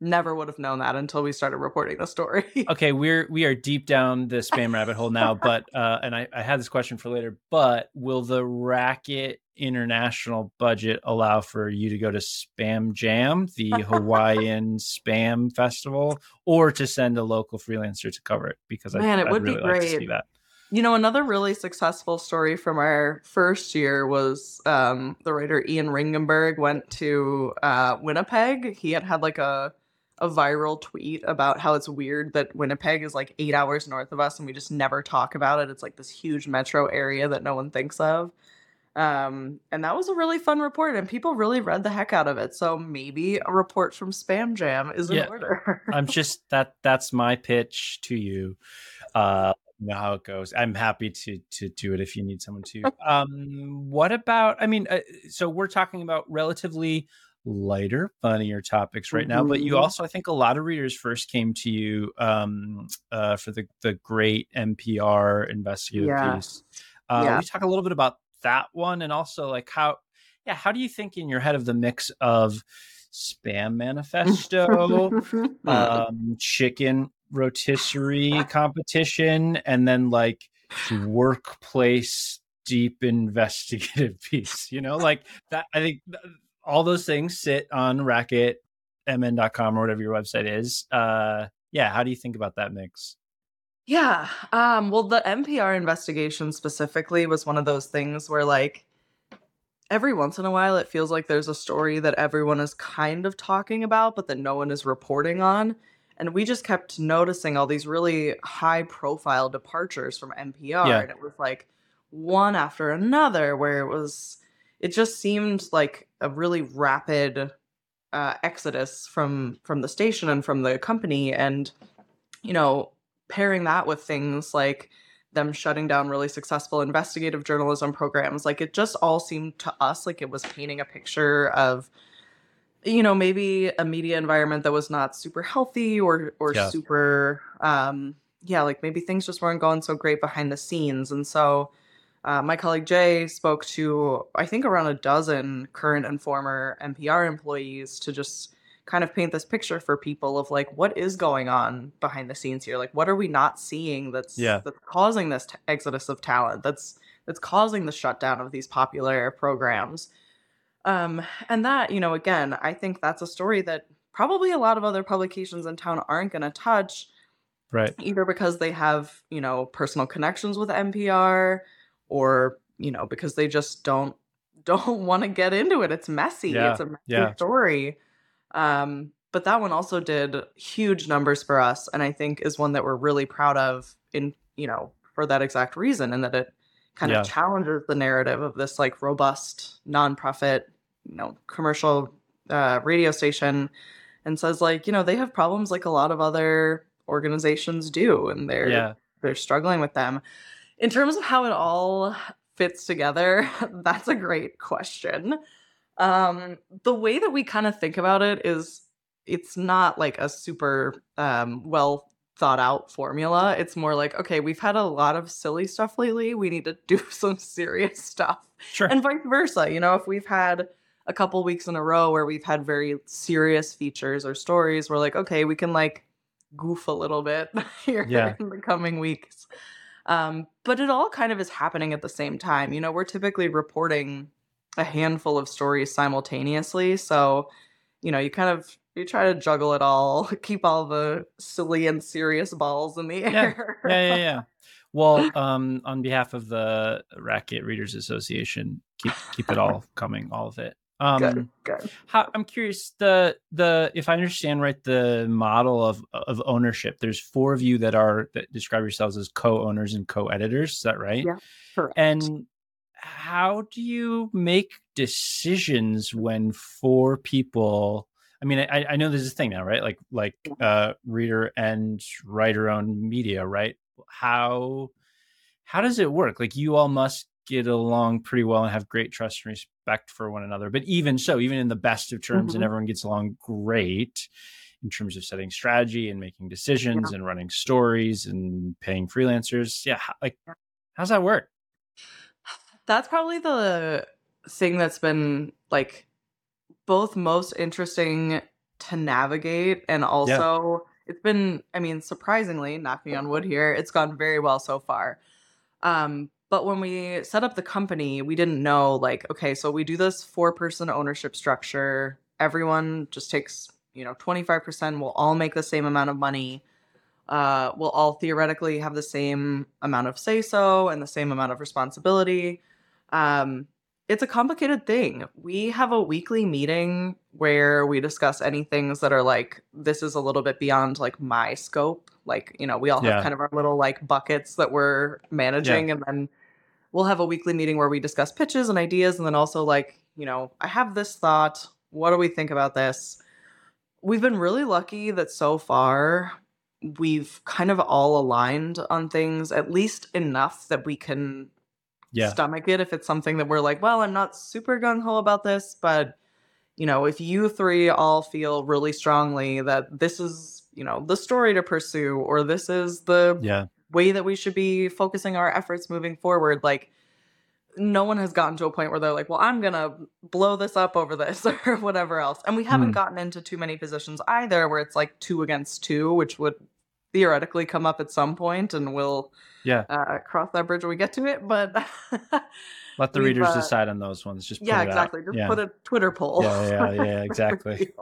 never would have known that until we started reporting the story. okay we're we are deep down the spam rabbit hole now but uh and I, I had this question for later but will the racket international budget allow for you to go to spam jam the hawaiian spam festival or to send a local freelancer to cover it because I, Man, it I'd would be really like to see great. that You know, another really successful story from our first year was um, the writer Ian Ringenberg went to uh, Winnipeg. He had had like a a viral tweet about how it's weird that Winnipeg is like eight hours north of us and we just never talk about it. It's like this huge metro area that no one thinks of. Um, and that was a really fun report, and people really read the heck out of it. So maybe a report from Spam Jam is in Yeah. order. i'm just that that's my pitch to you uh you know how it goes i'm happy to to do it if you need someone to um what about i mean uh, so we're talking about relatively lighter funnier topics right now but you Mhm. also i think a lot of readers first came to you um uh for the the great npr investigative Yeah. piece uh Yeah. we talk a little bit about that one and also like how yeah how do you think in your head of the mix of spam manifesto um, chicken rotisserie competition, and then like workplace deep investigative piece. You know, like that. I think all those things sit on racketmn.com or whatever your website is. Uh, yeah. How do you think about that mix? Yeah. Um, well, the NPR investigation specifically was one of those things where, like, every once in a while, it feels like there's a story that everyone is kind of talking about, but that no one is reporting on. And we just kept noticing all these really high profile departures from NPR. Yeah. And it was like one after another, where it was, it just seemed like a really rapid uh, exodus from from the station and from the company. And, you know, pairing that with things like them shutting down really successful investigative journalism programs like it just all seemed to us like it was painting a picture of you know maybe a media environment that was not super healthy or or Yeah. super um yeah like maybe things just weren't going so great behind the scenes and so uh, my colleague Jay spoke to I think around a dozen current and former NPR employees to just kind of paint this picture for people of like what is going on behind the scenes here like what are we not seeing that's Yeah. that's causing this t- exodus of talent that's that's causing the shutdown of these popular programs um and that you know again i think that's a story that probably a lot of other publications in town aren't going to touch Right. either because they have you know personal connections with npr or you know because they just don't don't want to get into it it's messy Yeah, it's a messy yeah. story um but that one also did huge numbers for us and i think is one that we're really proud of in you know for that exact reason and that it kind Yeah. of challenges the narrative of this like robust nonprofit you know commercial uh, radio station and says like you know they have problems like a lot of other organizations do and they're Yeah. they're struggling with them in terms of how it all fits together that's a great question. Um the way that we kind of think about it is it's not like a super um well thought out formula. It's more like okay we've had a lot of silly stuff lately. We need to do some serious stuff. Sure. and vice versa you know if we've had a couple weeks in a row where we've had very serious features or stories we're like okay we can like goof a little bit here Yeah. in the coming weeks um, but it all kind of is happening at the same time you know we're typically reporting a handful of stories simultaneously so you know you kind of you try to juggle it all keep all the silly and serious balls in the Yeah. air yeah, yeah, yeah. Well, um, on behalf of the Racket Readers Association, keep keep it all coming, all of it. Um, good good how, I'm curious the the if I understand right, the model of of ownership. There's four of you that are that describe yourselves as co-owners and co-editors. Is that right? Yeah, correct. And how do you make decisions when four people? I mean, I, I know there's a thing now, right? Like like uh, reader and writer owned media, right? How how does it work? Like you all must get along pretty well and have great trust and respect for one another. But even so, even in the best of terms, and Mhm. everyone gets along great in terms of setting strategy and making decisions and running stories and paying freelancers. Yeah, like how's that work? That's probably the thing that's been like both most interesting to navigate and also it's been I mean surprisingly knocking on wood here it's gone very well so far. Um but when we set up the company we didn't know like okay so we do this four person ownership structure everyone just takes you know 25% we'll all make the same amount of money uh, we'll all theoretically have the same amount of say so and the same amount of responsibility. Um, it's a complicated thing. We have a weekly meeting where we discuss any things that are like, this is a little bit beyond like my scope. Like, you know, we all have Yeah. kind of our little like buckets that we're managing. And then we'll have a weekly meeting where we discuss pitches and ideas. And then also, like, you know, I have this thought. What do we think about this? We've been really lucky that so far we've kind of all aligned on things, at least enough that we can Yeah. stomach it if it's something that we're like, well, I'm not super gung ho about this, but you know, if you three all feel really strongly that this is, you know, the story to pursue or this is the Yeah. Way that we should be focusing our efforts moving forward, like no one has gotten to a point where they're like, well, I'm gonna blow this up over this or whatever else. And we haven't Hmm. gotten into too many positions either where it's like two against two, which would theoretically come up at some point, and we'll yeah uh, cross that bridge when we get to it. But let the readers uh, decide on those ones. Just yeah, exactly. Just yeah. put a Twitter poll. Yeah, yeah, yeah, exactly.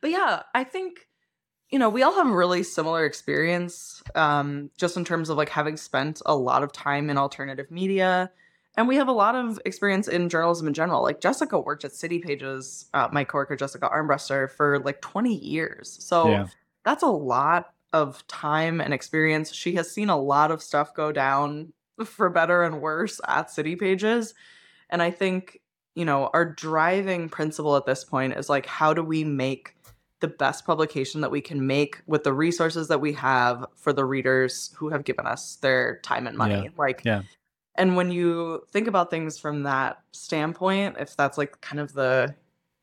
but yeah, I think you know we all have a really similar experience, um, just in terms of like having spent a lot of time in alternative media. And we have a lot of experience in journalism in general. Like Jessica worked at City Pages, uh, my coworker Jessica Armbruster, for like 20 years. So yeah. that's a lot of time and experience. She has seen a lot of stuff go down for better and worse at City Pages. And I think, you know, our driving principle at this point is like, how do we make the best publication that we can make with the resources that we have for the readers who have given us their time and money? Yeah. Like, yeah. And when you think about things from that standpoint, if that's like kind of the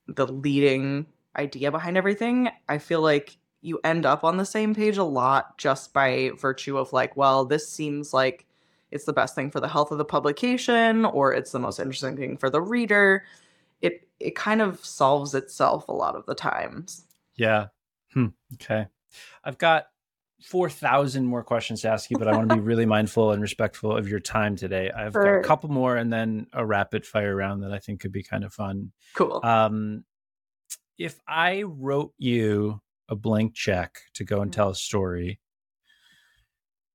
the leading idea behind everything, I feel like you end up on the same page a lot just by virtue of like, well, this seems like it's the best thing for the health of the publication or it's the most interesting thing for the reader. It it kind of solves itself a lot of the times. Yeah. Hmm. Okay. I've got 4,000 more questions to ask you, but I want to be really mindful and respectful of your time today. I've sure. got a couple more and then a rapid fire round that I think could be kind of fun. Cool. Um, if I wrote you a blank check to go and mm-hmm. tell a story,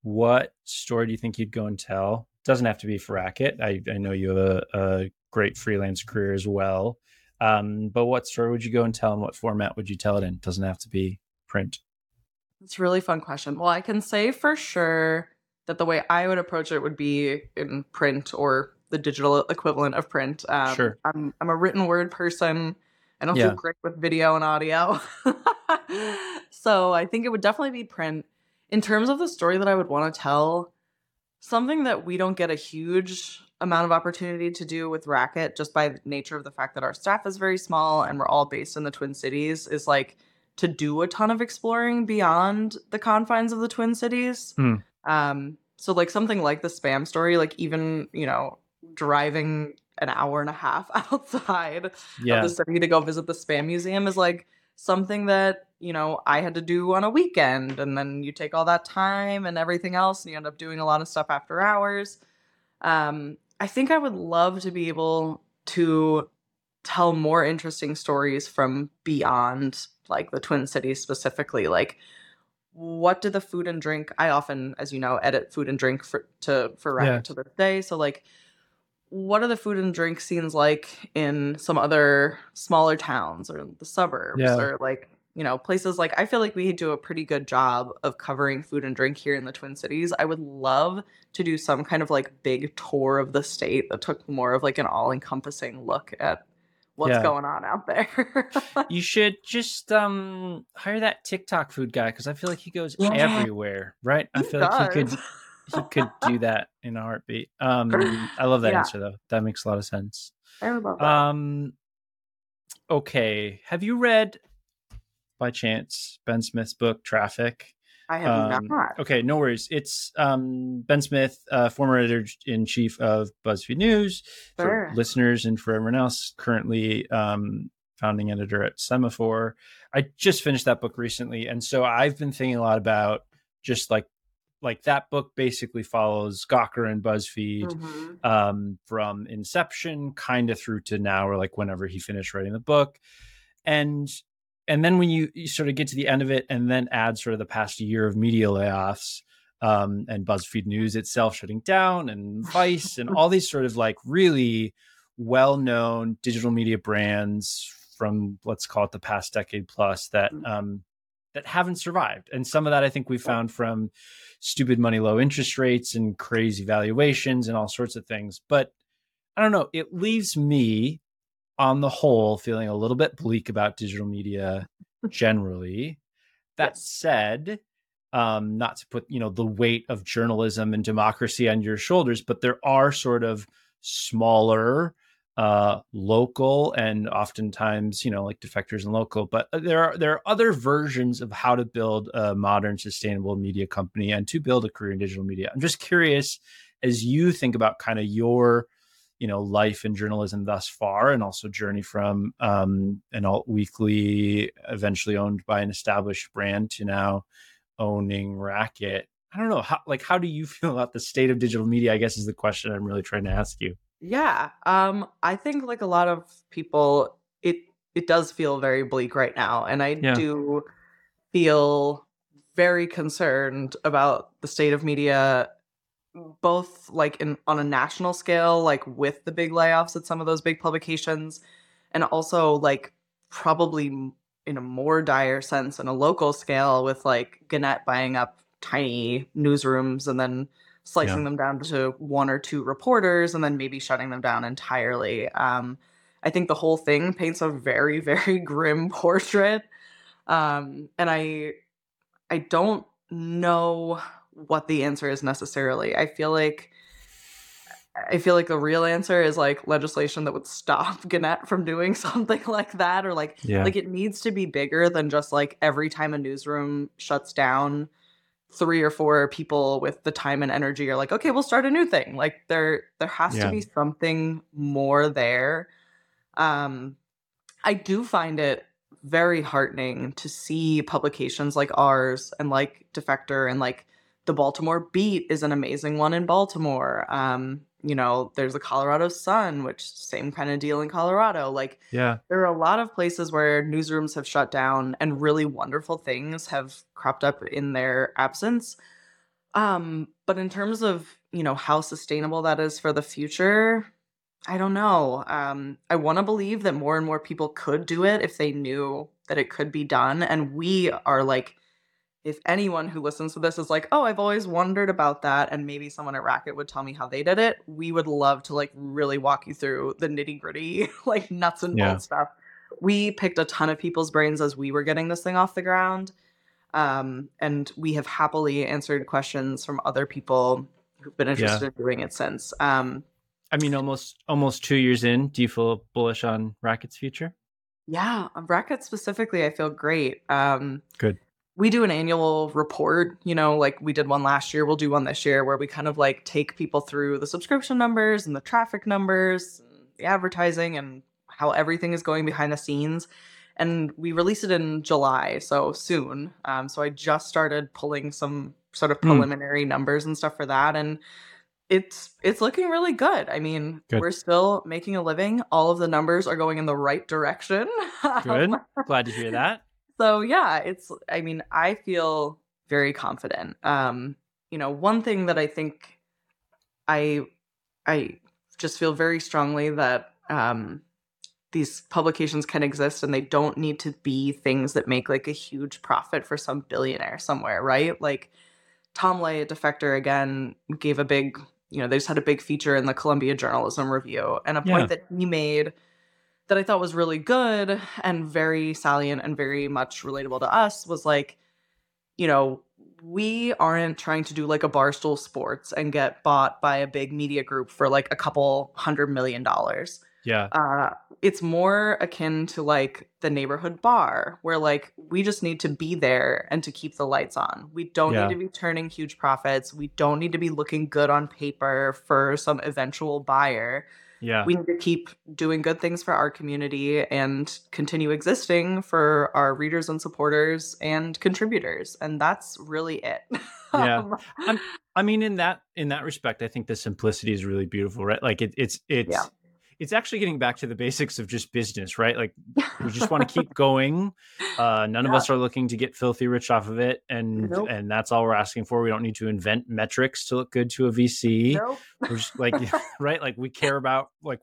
what story do you think you'd go and tell? Doesn't have to be for Racket. I, I know you have a, a great freelance career as well. Um, but what story would you go and tell and what format would you tell it in? It Doesn't have to be print. It's a really fun question. Well, I can say for sure that the way I would approach it would be in print or the digital equivalent of print. Um, sure. I'm, I'm a written word person. I don't yeah. do great with video and audio. so I think it would definitely be print. In terms of the story that I would want to tell, something that we don't get a huge amount of opportunity to do with Racket just by the nature of the fact that our staff is very small and we're all based in the Twin Cities is like to do a ton of exploring beyond the confines of the Twin Cities. Mm. Um, so like something like the spam story, like even, you know, driving an hour and a half outside yeah. of the city to go visit the spam museum is like something that you know i had to do on a weekend and then you take all that time and everything else and you end up doing a lot of stuff after hours um, i think i would love to be able to tell more interesting stories from beyond like the twin cities specifically like what did the food and drink i often as you know edit food and drink for to for Racket yeah. to this day so like what are the food and drink scenes like in some other smaller towns or the suburbs yeah. or like you know places like i feel like we do a pretty good job of covering food and drink here in the twin cities i would love to do some kind of like big tour of the state that took more of like an all-encompassing look at what's yeah. going on out there you should just um hire that tiktok food guy because i feel like he goes yeah. everywhere right he i feel does. like he could he could do that in a heartbeat. Um, I love that yeah. answer though. That makes a lot of sense. I love that. Um, okay. Have you read by chance Ben Smith's book Traffic? I have um, not. Okay, no worries. It's um, Ben Smith, uh, former editor in chief of BuzzFeed News. Sure. For listeners and for everyone else, currently um, founding editor at Semafor. I just finished that book recently, and so I've been thinking a lot about just like like that book basically follows Gawker and BuzzFeed mm-hmm. um, from inception kind of through to now, or like whenever he finished writing the book, and and then when you, you sort of get to the end of it, and then add sort of the past year of media layoffs um, and BuzzFeed News itself shutting down, and Vice, and all these sort of like really well-known digital media brands from let's call it the past decade plus that mm. um, that haven't survived, and some of that I think we found from stupid money, low interest rates, and crazy valuations, and all sorts of things. But I don't know. It leaves me, on the whole, feeling a little bit bleak about digital media generally. That said, um, not to put you know the weight of journalism and democracy on your shoulders, but there are sort of smaller uh, local and oftentimes you know like defectors and local but uh, there are there are other versions of how to build a modern sustainable media company and to build a career in digital media i'm just curious as you think about kind of your you know life in journalism thus far and also journey from um, an alt weekly eventually owned by an established brand to now owning Racket. I don't know how like how do you feel about the state of digital media? I guess is the question I'm really trying to ask you. Yeah. Um I think like a lot of people it it does feel very bleak right now and I Yeah. do feel very concerned about the state of media both like in on a national scale like with the big layoffs at some of those big publications and also like probably in a more dire sense on a local scale with like Gannett buying up tiny newsrooms and then slicing Yeah. them down to one or two reporters and then maybe shutting them down entirely. Um, I think the whole thing paints a very, very grim portrait. Um, and I I don't know what the answer is necessarily. I feel like I feel like the real answer is like legislation that would stop Gannett from doing something like that, or like Yeah. like it needs to be bigger than just like every time a newsroom shuts down, three or four people with the time and energy are like, okay, we'll start a new thing. Like there there has Yeah. to be something more there. Um, I do find it very heartening to see publications like ours and like Defector and like the Baltimore Beat is an amazing one in Baltimore. Um, you know, there's the Colorado Sun, which same kind of deal in Colorado. Like yeah. there are a lot of places where newsrooms have shut down and really wonderful things have cropped up in their absence. Um, but in terms of, you know, how sustainable that is for the future, I don't know. Um, I want to believe that more and more people could do it if they knew that it could be done. And we are like, if anyone who listens to this is like, oh, I've always wondered about that, and maybe someone at Racket would tell me how they did it, we would love to like really walk you through the nitty gritty, like nuts and Yeah. bolts stuff. We picked a ton of people's brains as we were getting this thing off the ground. Um, and we have happily answered questions from other people who've been interested in doing it since. Um, I mean, almost almost two years in. Do you feel bullish on Racket's future? Yeah, on Racket specifically, I feel great. Um, Good. We do an annual report, you know, like we did one last year. We'll do one this year where we kind of like take people through the subscription numbers and the traffic numbers, and the advertising, and how everything is going behind the scenes. And we release it in July, so soon. Um, so I just started pulling some sort of Hmm. preliminary numbers and stuff for that, and it's it's looking really good. I mean, Good. we're still making a living. All of the numbers are going in the right direction. Good. Um, Glad to hear that. So yeah, it's I mean, I feel very confident. Um, you know, one thing that I think I I just feel very strongly that um these publications can exist and they don't need to be things that make like a huge profit for some billionaire somewhere, right? Like Tom Ley at Defector again gave a big, you know, they just had a big feature in the Columbia Journalism Review. And a Yeah. point that he made that I thought was really good and very salient and very much relatable to us was like, you know, we aren't trying to do like a barstool sports and get bought by a big media group for like a couple hundred million dollars Yeah. uh it's more akin to like the neighborhood bar where like we just need to be there and to keep the lights on we don't Yeah. need to be turning huge profits we don't need to be looking good on paper for some eventual buyer Yeah. we need to keep doing good things for our community and continue existing for our readers and supporters and contributors and that's really it Yeah. Um, I'm- I mean, in that in that respect, I think the simplicity is really beautiful, right? Like it, it's it's Yeah. It's actually getting back to the basics of just business, right? Like we just want to keep going. Uh, none of us are looking to get filthy rich off of it, and Nope. and that's all we're asking for. We don't need to invent metrics to look good to a VC. nope. We're just like right, like we care about like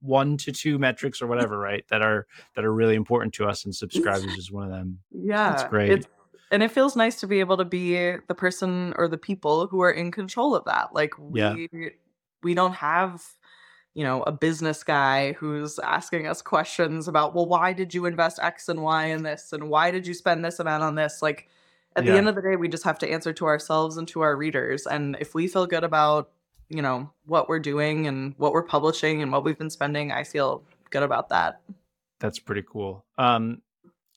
one to two metrics or whatever, right? That are that are really important to us, and subscribers is one of them. Yeah, that's great. It's, and it feels nice to be able to be the person or the people who are in control of that. Like we Yeah. we don't have you know a business guy who's asking us questions about well why did you invest x and y in this and why did you spend this amount on this like at Yeah. the end of the day we just have to answer to ourselves and to our readers and if we feel good about you know what we're doing and what we're publishing and what we've been spending i feel good about that That's pretty cool. Um,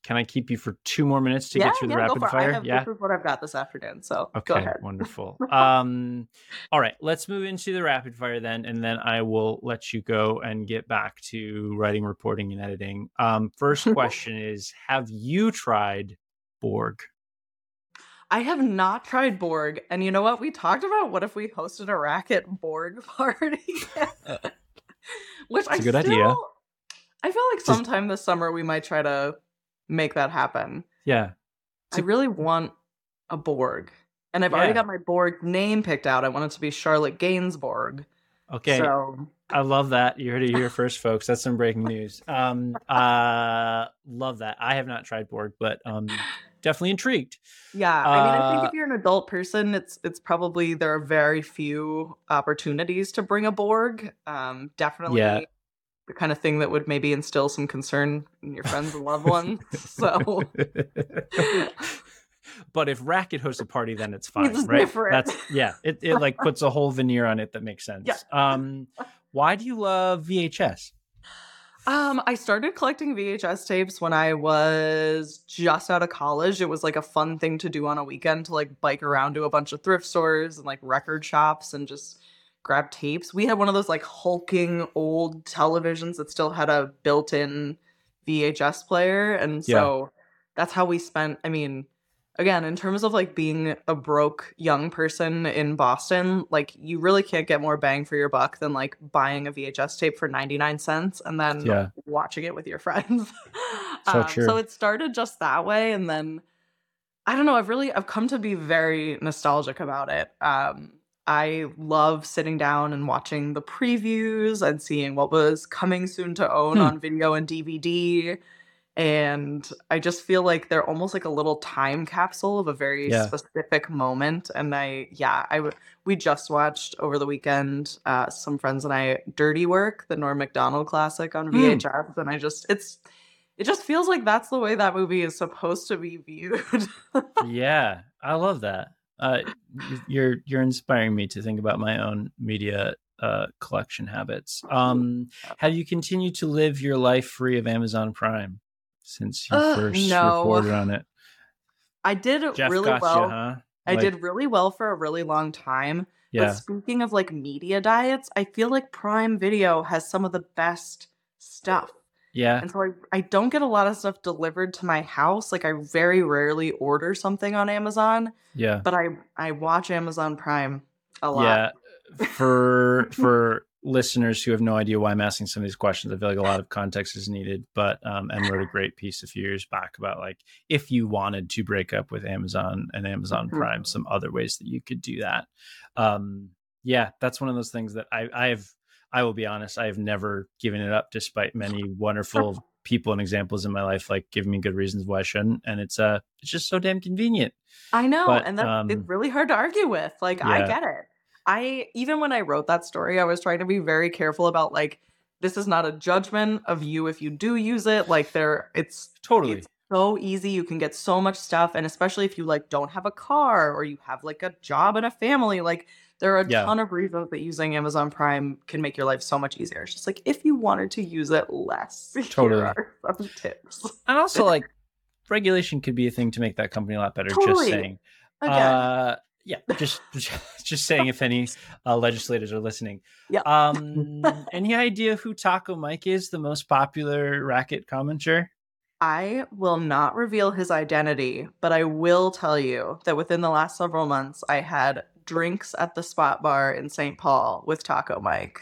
can I keep you for two more minutes to yeah get through the yeah go rapid it. i fire? have yeah. this is what i've got this afternoon so Okay, go ahead wonderful. Um, all right, let's move into the rapid fire then, and then I will let you go and get back to writing, reporting, and editing. Um, first question is: Have you tried Borg? I have not tried Borg, and you know what? We talked about what if we hosted a racket Borg party, which I a good still, idea. I feel like sometime this summer we might try to make that happen. Yeah. I really want a Borg, and I've already got my Borg name picked out. I want it to be Charlotte Gainsbourg. Okay. So I love that. You heard it here first, folks. That's some breaking news. Um, uh, love that. I have not tried Borg, but um, definitely intrigued. yeah, I mean, I think Uh, if you're an adult person, it's it's probably there are very few opportunities to bring a Borg. Um, definitely. The kind of thing that would maybe instill some concern in your friends and loved ones. So but if Racket hosts a party, then it's fine, It's right? different. That's yeah. It it like puts a whole veneer on it that makes sense. Yeah. Um, why do you love VHS? Um, I started collecting VHS tapes when I was just out of college. It was like a fun thing to do on a weekend to like bike around to a bunch of thrift stores and like record shops and just grab tapes. We had one of those like hulking old televisions that still had a built-in VHS player and Yeah. so that's how we spent I mean again in terms of like being a broke young person in Boston like you really can't get more bang for your buck than like buying a VHS tape for 99 cents and then Yeah. watching it with your friends. So Um, true. so it started just that way and then I don't know, I've really I've come to be very nostalgic about it. Um I love sitting down and watching the previews and seeing what was coming soon to own Hmm. on video and DVD. And I just feel like they're almost like a little time capsule of a very Yeah. specific moment. And I, yeah, I w- we just watched over the weekend, uh, some friends and I, Dirty Work, the Norm Macdonald classic on Hmm. VHS, and I just, it's, it just feels like that's the way that movie is supposed to be viewed. yeah, I love that. Uh, you're you're inspiring me to think about my own media uh, collection habits. Um, have you continued to live your life free of Amazon Prime since you Uh, first no. reported on it? I did Jeff really well. you, huh? I Like, did really well for a really long time. But Yeah, speaking of like media diets, I feel like Prime Video has some of the best stuff. Yeah, And so I, I don't get a lot of stuff delivered to my house. Like I very rarely order something on Amazon, yeah. but I I watch Amazon Prime a lot. Yeah, for for listeners who have no idea why I'm asking some of these questions, I feel like a lot of context is needed. But um, Em wrote a great piece a few years back about like if you wanted to break up with Amazon and Amazon Mhm. Prime, some other ways that you could do that. Um, yeah, that's one of those things that I I have. I will be honest, I have never given it up, despite many wonderful people and examples in my life like giving me good reasons why I shouldn't. And it's uh it's just so damn convenient. I know, But, and that's it's um, really hard to argue with. Like I get it. I even when I wrote that story, I was trying to be very careful about like this is not a judgment of you if you do use it. Like there it's Totally. it's so easy. You can get so much stuff and especially if you like don't have a car or you have like a job and a family, like there are a Yeah. ton of reasons that using Amazon Prime can make your life so much easier. It's just like if you wanted to use it less, here Totally. are some tips. and also like regulation could be a thing to make that company a lot better just Totally. saying Again, uh yeah just just saying if any uh, legislators are listening Yeah. um any idea who taco mike is the most popular racket commenter I will not reveal his identity, but I will tell you that within the last several months, I had drinks at the spot bar in St. Paul with Taco Mike.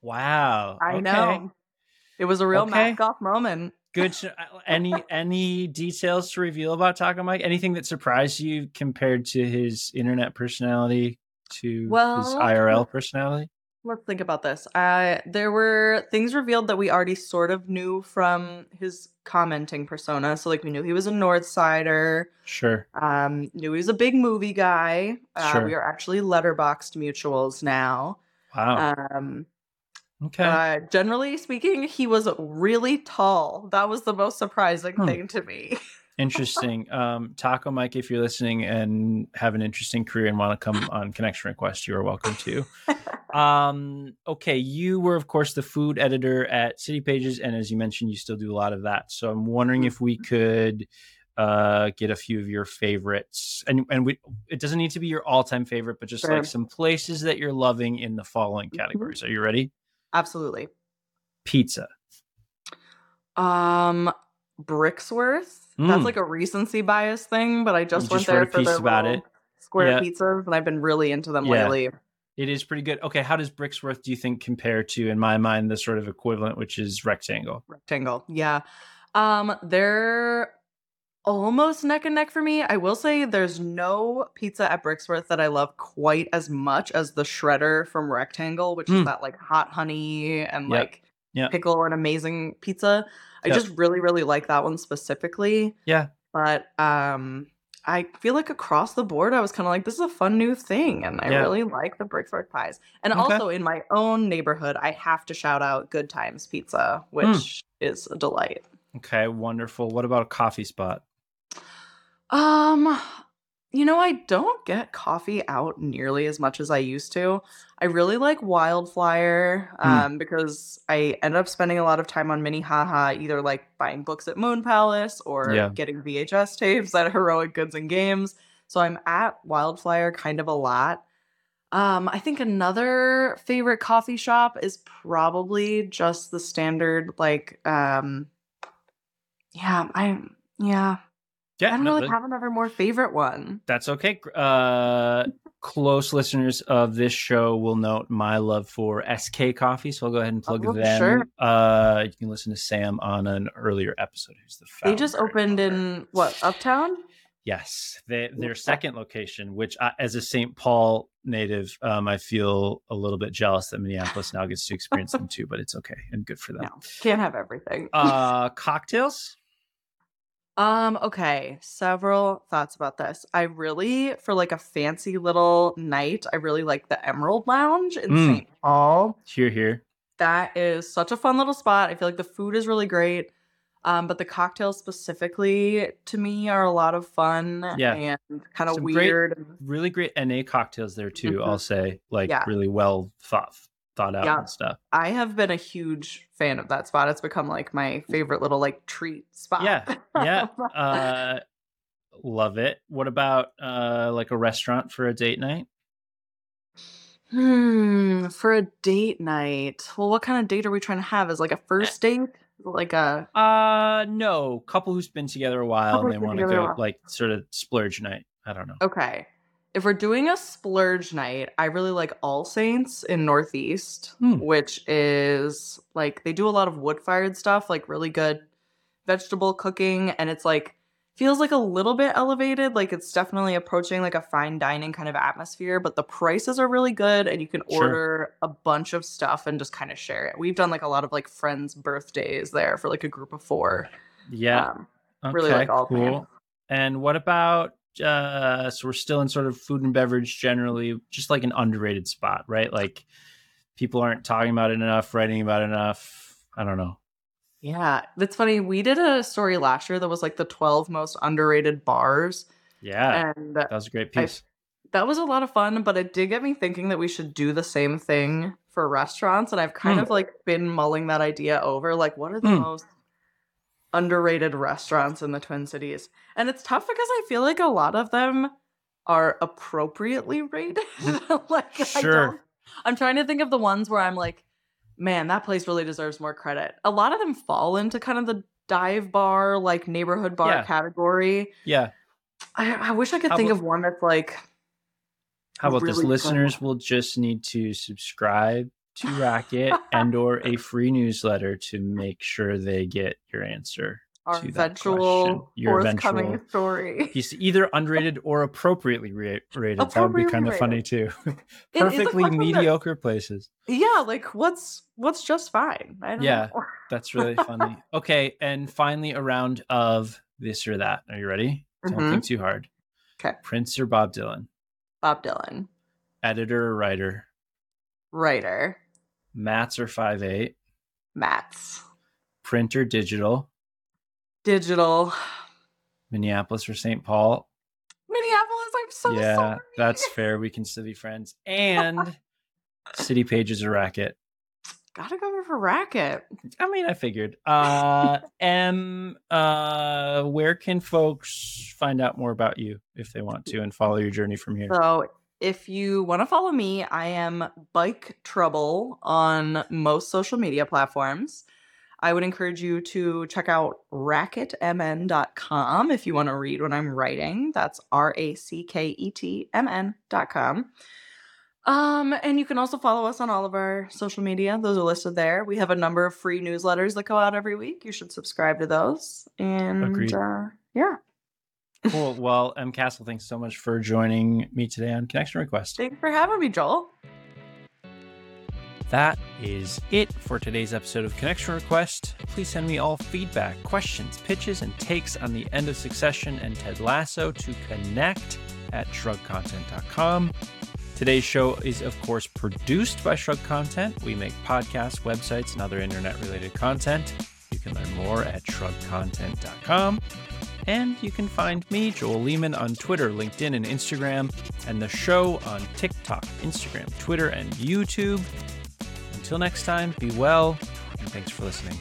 wow I okay. know. It was a real Okay. mask off moment. good uh, any any details to reveal about taco mike anything that surprised you compared to his internet personality to his irl personality Let's think about this. Uh, there were things revealed that we already sort of knew from his commenting persona. So, like, we knew he was a North Sider. sure Um, knew he was a big movie guy. Uh, Sure. We are actually Letterboxd mutuals now. wow Um, okay Uh, generally speaking, he was really tall. That was the most surprising Hmm. thing to me. Interesting. Um, Taco Mike, if you're listening and have an interesting career and want to come on Connection Request, you are welcome to. Um, okay, you were, of course, the food editor at City Pages, and as you mentioned, you still do a lot of that. So I'm wondering if we could uh get a few of your favorites and and we it doesn't need to be your all-time favorite but just Sure. like some places that you're loving in the following categories are you ready Absolutely. pizza Um, Brixworth. Mm. That's like a recency bias thing, but I just You went there for their about it. square Yeah. pizzas, and I've been really into them Yeah. lately. It is pretty good. Okay, how does Brixworth do you think compare to, in my mind, the sort of equivalent, which is Rectangle? Rectangle, yeah. Um, they're almost neck and neck for me. I will say there's no pizza at Brixworth that I love quite as much as the shredder from Rectangle, which Mm. is that like hot honey and Yep. like Yep. pickle and amazing pizza. I Yep. just really, really like that one specifically. Yeah. But um I feel like across the board, I was kind of like, this is a fun new thing. And I Yeah. really like the Brixworth pies. And Okay. also in my own neighborhood, I have to shout out Good Times Pizza, Hmm. which is a delight. Okay, wonderful. What about a coffee spot? Um, you know, I don't get coffee out nearly as much as I used to. I really like Wildflyer Hmm. um, because I end up spending a lot of time on Minnehaha, either like buying books at Moon Palace or Yeah. getting VHS tapes at Heroic Goods and Games. So I'm at Wildflyer kind of a lot. Um, I think another favorite coffee shop is probably just the standard, like, um, yeah, I, yeah, Yeah, I don't no, really have another more favorite one. that's okay. Uh, close listeners of this show will note my love for SK Coffee, so I'll go ahead and plug Oh, them. sure. Uh, you can listen to Sam on an earlier episode. Who's the They just opened in what Uptown? Yes, they, their second location, which I, as a St. Paul native, um, I feel a little bit jealous that Minneapolis now gets to experience them too, but it's okay and good for them. No, can't have everything. Uh, cocktails. Um, okay, several thoughts about this. I really, for like a fancy little night, I really like the Emerald Lounge in Mm. St. Paul. Here, here. That is such a fun little spot. I feel like the food is really great. Um, but the cocktails specifically to me are a lot of fun Yeah. and kind of Some great- weird. Really great NA cocktails there too. Mhm. I'll say, like Yeah. really well thought thought out Yeah. and stuff. I have been a huge fan of that spot. It's become like my favorite little like treat spot. Yeah, yeah. Uh, love it. What about uh, like a restaurant for a date night? Hmm, for a date night. Well, what kind of date are we trying to have? Is like a first date? Like a Uh, no. Couple who's been together a while Couple and they want to go like sort of splurge night. I don't know. okay. If we're doing a splurge night, I really like All Saints in Northeast, Hmm. which is like they do a lot of wood fired stuff, like really good vegetable cooking, and it's like feels like a little bit elevated. Like it's definitely approaching like a fine dining kind of atmosphere, but the prices are really good, and you can Sure. order a bunch of stuff and just kind of share it. We've done like a lot of like friends' birthdays there for like a group of four. Yeah. Um, really okay, like all cool. And what about uh so we're still in sort of food and beverage generally, just like an underrated spot, right? Like people aren't talking about it enough, writing about it enough. I don't know. Yeah, that's funny. We did a story last year that was like the 12 most underrated bars. Yeah. And that was a great I- piece. that was a lot of fun, but it did get me thinking that we should do the same thing for restaurants. And I've kind Mm. of like been mulling that idea over. Like, what are the Mm. most underrated restaurants in the Twin Cities? And it's tough because I feel like a lot of them are appropriately rated. Mm, like, I Sure. don't, I'm trying to think of the ones where I'm like, man, that place really deserves more credit. A lot of them fall into kind of the dive bar, like neighborhood bar Yeah. category. Yeah. I, I wish I could How think about- of one that's like How about this? Listeners will just need to subscribe to Racket and or a free newsletter to make sure they get your answer. our to that eventual Your forthcoming eventual- story. He's either underrated or appropriately ra- rated. that would be Appropriately kind of funny too. It is a Perfectly question that- mediocre places. yeah, like what's what's just fine. I don't Yeah. That's really funny. Okay, and finally a round of this or that. Are you ready? Don't Mhm. think too hard. 'Kay. Prince or Bob Dylan? Bob Dylan, Editor or writer? writer, Matt's or five eight? Matt's, Print or digital? digital, Minneapolis or St. Paul? Minneapolis. I'm so yeah, sorry. that's fair. We can still be friends. And City Pages or Racket? gotta go over for racket. I mean, I figured. Uh, Em, uh, where can folks find out more about you if they want to and follow your journey from here? So if you want to follow me, I am Bike Trouble on most social media platforms. I would encourage you to check out racketmn.com if you want to read what I'm writing. That's R A C K E T M N.com. Um, and you can also follow us on all of our social media. Those are listed there. We have a number of free newsletters that go out every week. You should subscribe to those. And uh, yeah, Cool. Well, Em Cassel, thanks so much for joining me today on Connection Request. thanks for having me, Joel. That is it for today's episode of Connection Request. Please send me all feedback, questions, pitches, and takes on the end of Succession and Ted Lasso to connect at shrugcontent.com. Today's show is, of course, produced by Shrug Content. We make podcasts, websites, and other internet related content. You can learn more at shrugcontent.com. And you can find me, Joel Lehman, on Twitter, LinkedIn, and Instagram, and the show on TikTok, Instagram, Twitter, and YouTube. Until next time, be well, and thanks for listening.